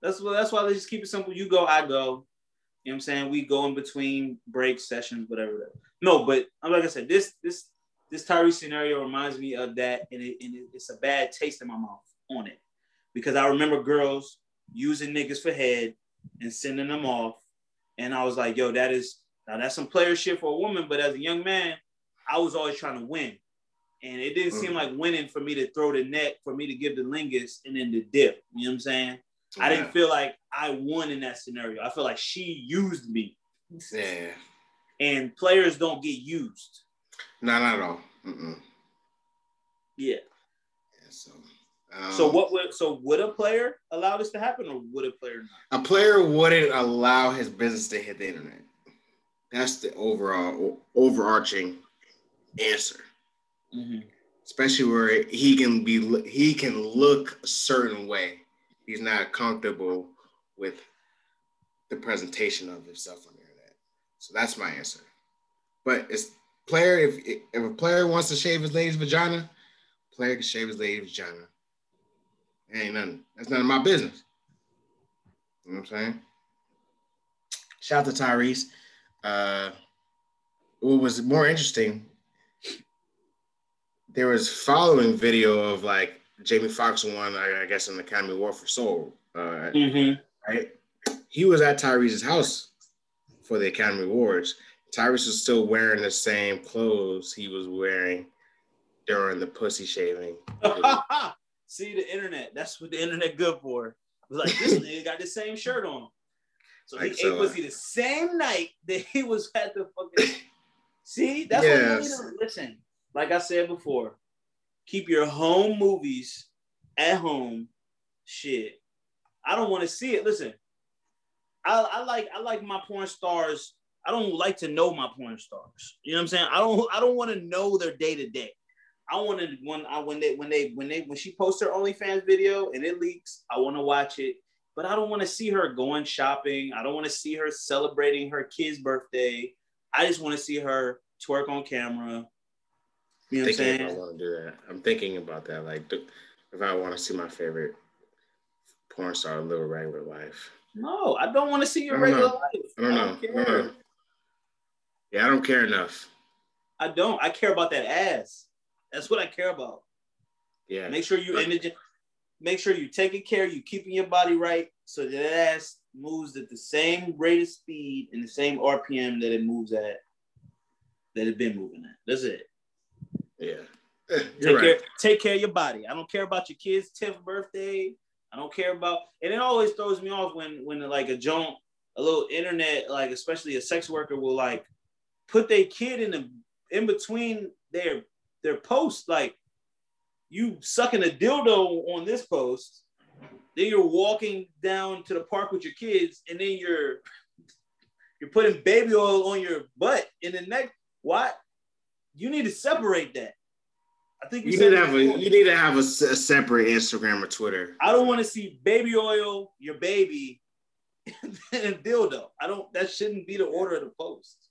that's what. That's why they just keep it simple. You go, I go. You know what I'm saying? We go in between break sessions, whatever. No, but like I said, this this this Tyrese scenario reminds me of that, and, it, and it, it's a bad taste in my mouth on it because I remember girls using niggas for head and sending them off. And I was like, yo, that is now that's some player shit for a woman, but as a young man, I was always trying to win. And it didn't seem Mhm. like winning for me to throw the net, for me to give the lingus and then the dip. You know what I'm saying? I didn't feel like I won in that scenario. I feel like she used me. Yeah. And players don't get used. No, not at all. Mm-mm. Yeah. Yeah, so, um, So what would so would a player allow this to happen or would a player not? a player wouldn't allow his business to hit the internet. That's the overall overarching answer. Especially where he can be he can look a certain way. He's not comfortable with the presentation of himself on the internet. So that's my answer. But it's player if if a player wants to shave his lady's vagina, player can shave his lady's vagina. Ain't nothing. That's none of my business. You know what I'm saying? Shout out to Tyrese. Uh, what was more interesting, there was following video of like Jamie Foxx won, I, guess, an Academy Award for Soul. Uh, Mm-hmm. right? He was at Tyrese's house for the Academy Awards. Tyrese was still wearing the same clothes he was wearing during the pussy shaving. [laughs] See the internet. That's what the internet good for. It was like this [laughs] nigga got the same shirt on. So he ate so. pussy the same night [laughs] that he was at the fucking. See, that's what you need to listen. Like I said before, keep your home movies at home. Shit, I don't want to see it. Listen, I, I like I like my porn stars. I don't like to know my porn stars. You know what I'm saying? I don't I don't want to know their day to day. I want to when I when they when they when they when she posts her OnlyFans video and it leaks, I want to watch it. But I don't want to see her going shopping. I don't want to see her celebrating her kid's birthday. I just want to see her twerk on camera. You know what I'm thinking if I want to do that. I'm thinking about that. Like, if I want to see my favorite porn star live a regular life. No, I don't want to see your regular know. life. I don't know. I don't care. know. Yeah, I don't care enough. I don't. I care about that ass. That's what I care about. Yeah. Make sure you energy. Make sure you taking care. You keeping your body right so that ass moves at the same rate of speed and the same RPM that it moves at. That it been moving at. That's it. Yeah. Eh, Take You're right. care. Take care of your body. I don't care about your kid's tenth birthday. I don't care about. And it always throws me off when when like a joint, a little internet, like especially a sex worker will like put their kid in the in between their their posts. Like you sucking a dildo on this post, then you're walking down to the park with your kids, and then you're you're putting baby oil on your butt in the neck. What? You need to separate that. I think You said need to have a before. you need to have a, a separate Instagram or Twitter. I don't want to see baby oil, your baby, [laughs] and dildo. I don't. That shouldn't be the order of the post.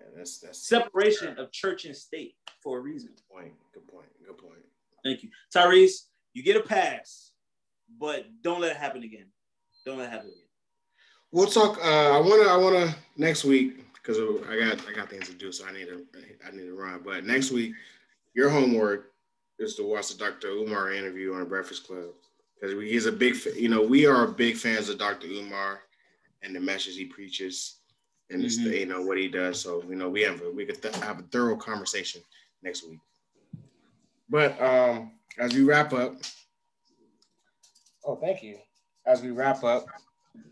Yeah, that's that's Separation of church and state for a reason. Good point. Good point. Good point. Thank you, Tyrese. You get a pass, but don't let it happen again. Don't let it happen again. We'll talk. Uh, I wanna. I wanna next week because I got I got things to do, so I need to I need to run. But next week, your homework is to watch the Dr. Umar interview on Breakfast Club because he's a big. You know, we are big fans of Dr. Umar and the message he preaches and it's Mhm. you know what he does. So you know, we have a, we could th- have a thorough conversation next week. But um, as we wrap up, oh, thank you. As we wrap up,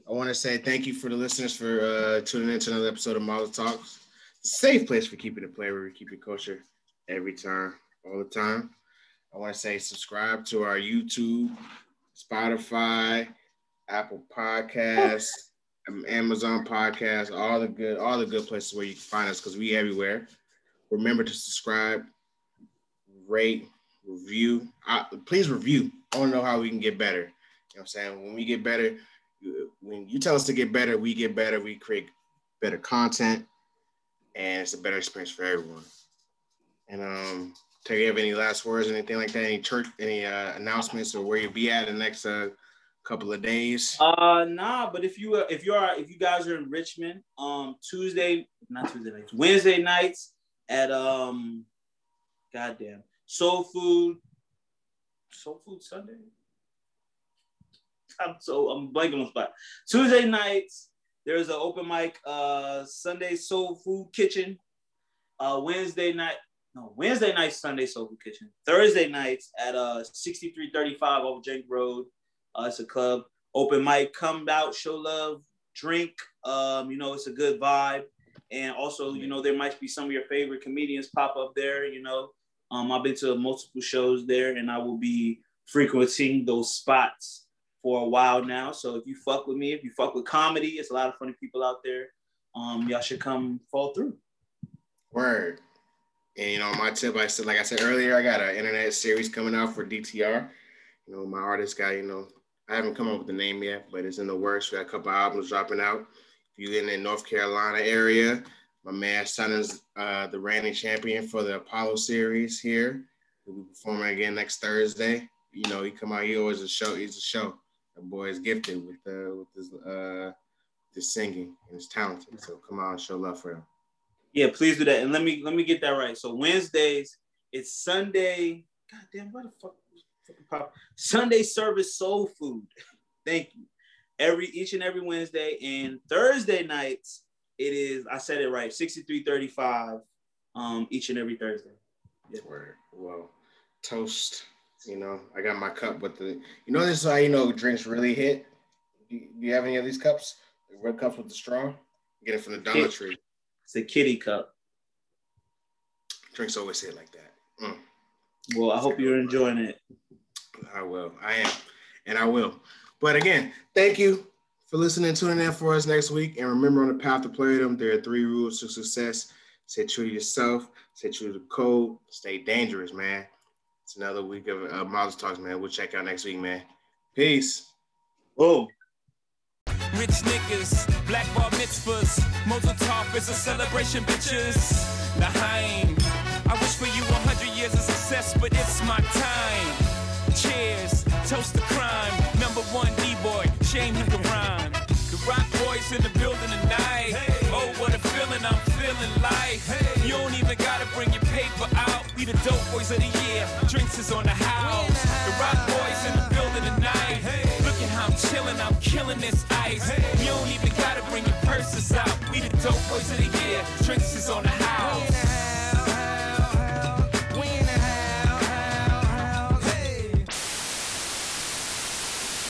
I want to say thank you for the listeners for uh, tuning in to another episode of Model Talks. Safe place for keeping it play where we keep it kosher every time, all the time. I want to say subscribe to our YouTube, Spotify, Apple Podcasts, Amazon podcast, all the good, all the good places where you can find us because we everywhere. Remember to subscribe, rate, review. Uh, please review. I want to know how we can get better. You know what I'm saying? When we get better, when you tell us to get better, we get better. We create better content, and it's a better experience for everyone. And um, Terry, you have any last words, anything like that? Any church, any uh, announcements, or where you'll be at the next uh, couple of days? Uh, nah. But if you if you are if you guys are in Richmond, um, Tuesday, not Tuesday nights, Wednesday nights at um, goddamn Soul Food, Soul Food Sunday. I'm so I'm blanking on the spot. Tuesday nights, there's an open mic. Uh, Sunday Soul Food Kitchen. Uh, Wednesday night, no Wednesday night, Sunday Soul Food Kitchen. Thursday nights at uh 6335 over Jenk Road. Uh, it's a club. Open mic. Come out, show love, drink. Um, you know, it's a good vibe. And also, you know, there might be some of your favorite comedians pop up there. You know, um, I've been to multiple shows there, and I will be frequenting those spots for a while now. So if you fuck with me, if you fuck with comedy, it's a lot of funny people out there. Um, y'all should come fall through. Word. And you know, my tip, I said, like I said earlier, I got an internet series coming out for DTR. You know, my artist guy, you know, I haven't come up with the name yet, but it's in the works. We got a couple albums dropping out. If you're in the North Carolina area, my man son is uh, the reigning champion for the Apollo series here. He'll be performing again next Thursday. You know, he come out, he always a show, he's a show. The boy is gifted with uh, with his uh his singing and his talented. So come out and show love for him. Yeah, please do that. And let me let me get that right. So Wednesdays, it's Sunday. God damn, what the fuck? Sunday service soul food. [laughs] Thank you. Every each and every Wednesday and Thursday nights, it is. I said it right. Sixty three thirty five. Um, each and every Thursday. Yeah. Word. Well, toast. You know, I got my cup with the. You know, this is how you know drinks really hit. Do you, do you have any of these cups? The red cups with the straw. Get it from the Dollar Tree. It's a kitty cup. Drinks always hit like that. Mm. Well, I hope you're enjoying it. I will. I am. And I will. But again, thank you for listening, tuning in for us next week. And remember on the path to play them, there are three rules to success. Stay true to yourself, stay true to the code, stay dangerous, man. It's another week of uh, Miles Talks, man. We'll check out next week, man. Peace. Boom. Rich niggas, black bar mitzvahs, Mazel Tov is a celebration, bitches. L'chaim, I wish for you a hundred years of success, but it's my time. Toast to crime. Number one D-boy, shame he can rhyme. The Roc Boys in the building tonight. Oh, what a feeling, I'm feeling life. You don't even gotta bring your paper out. We the dope boys of the year. Drinks is on the house. The Roc Boys in the building tonight. Look at how I'm chilling, I'm killing this ice. You don't even gotta bring your purses out. We the dope boys of the year. Drinks is on the house.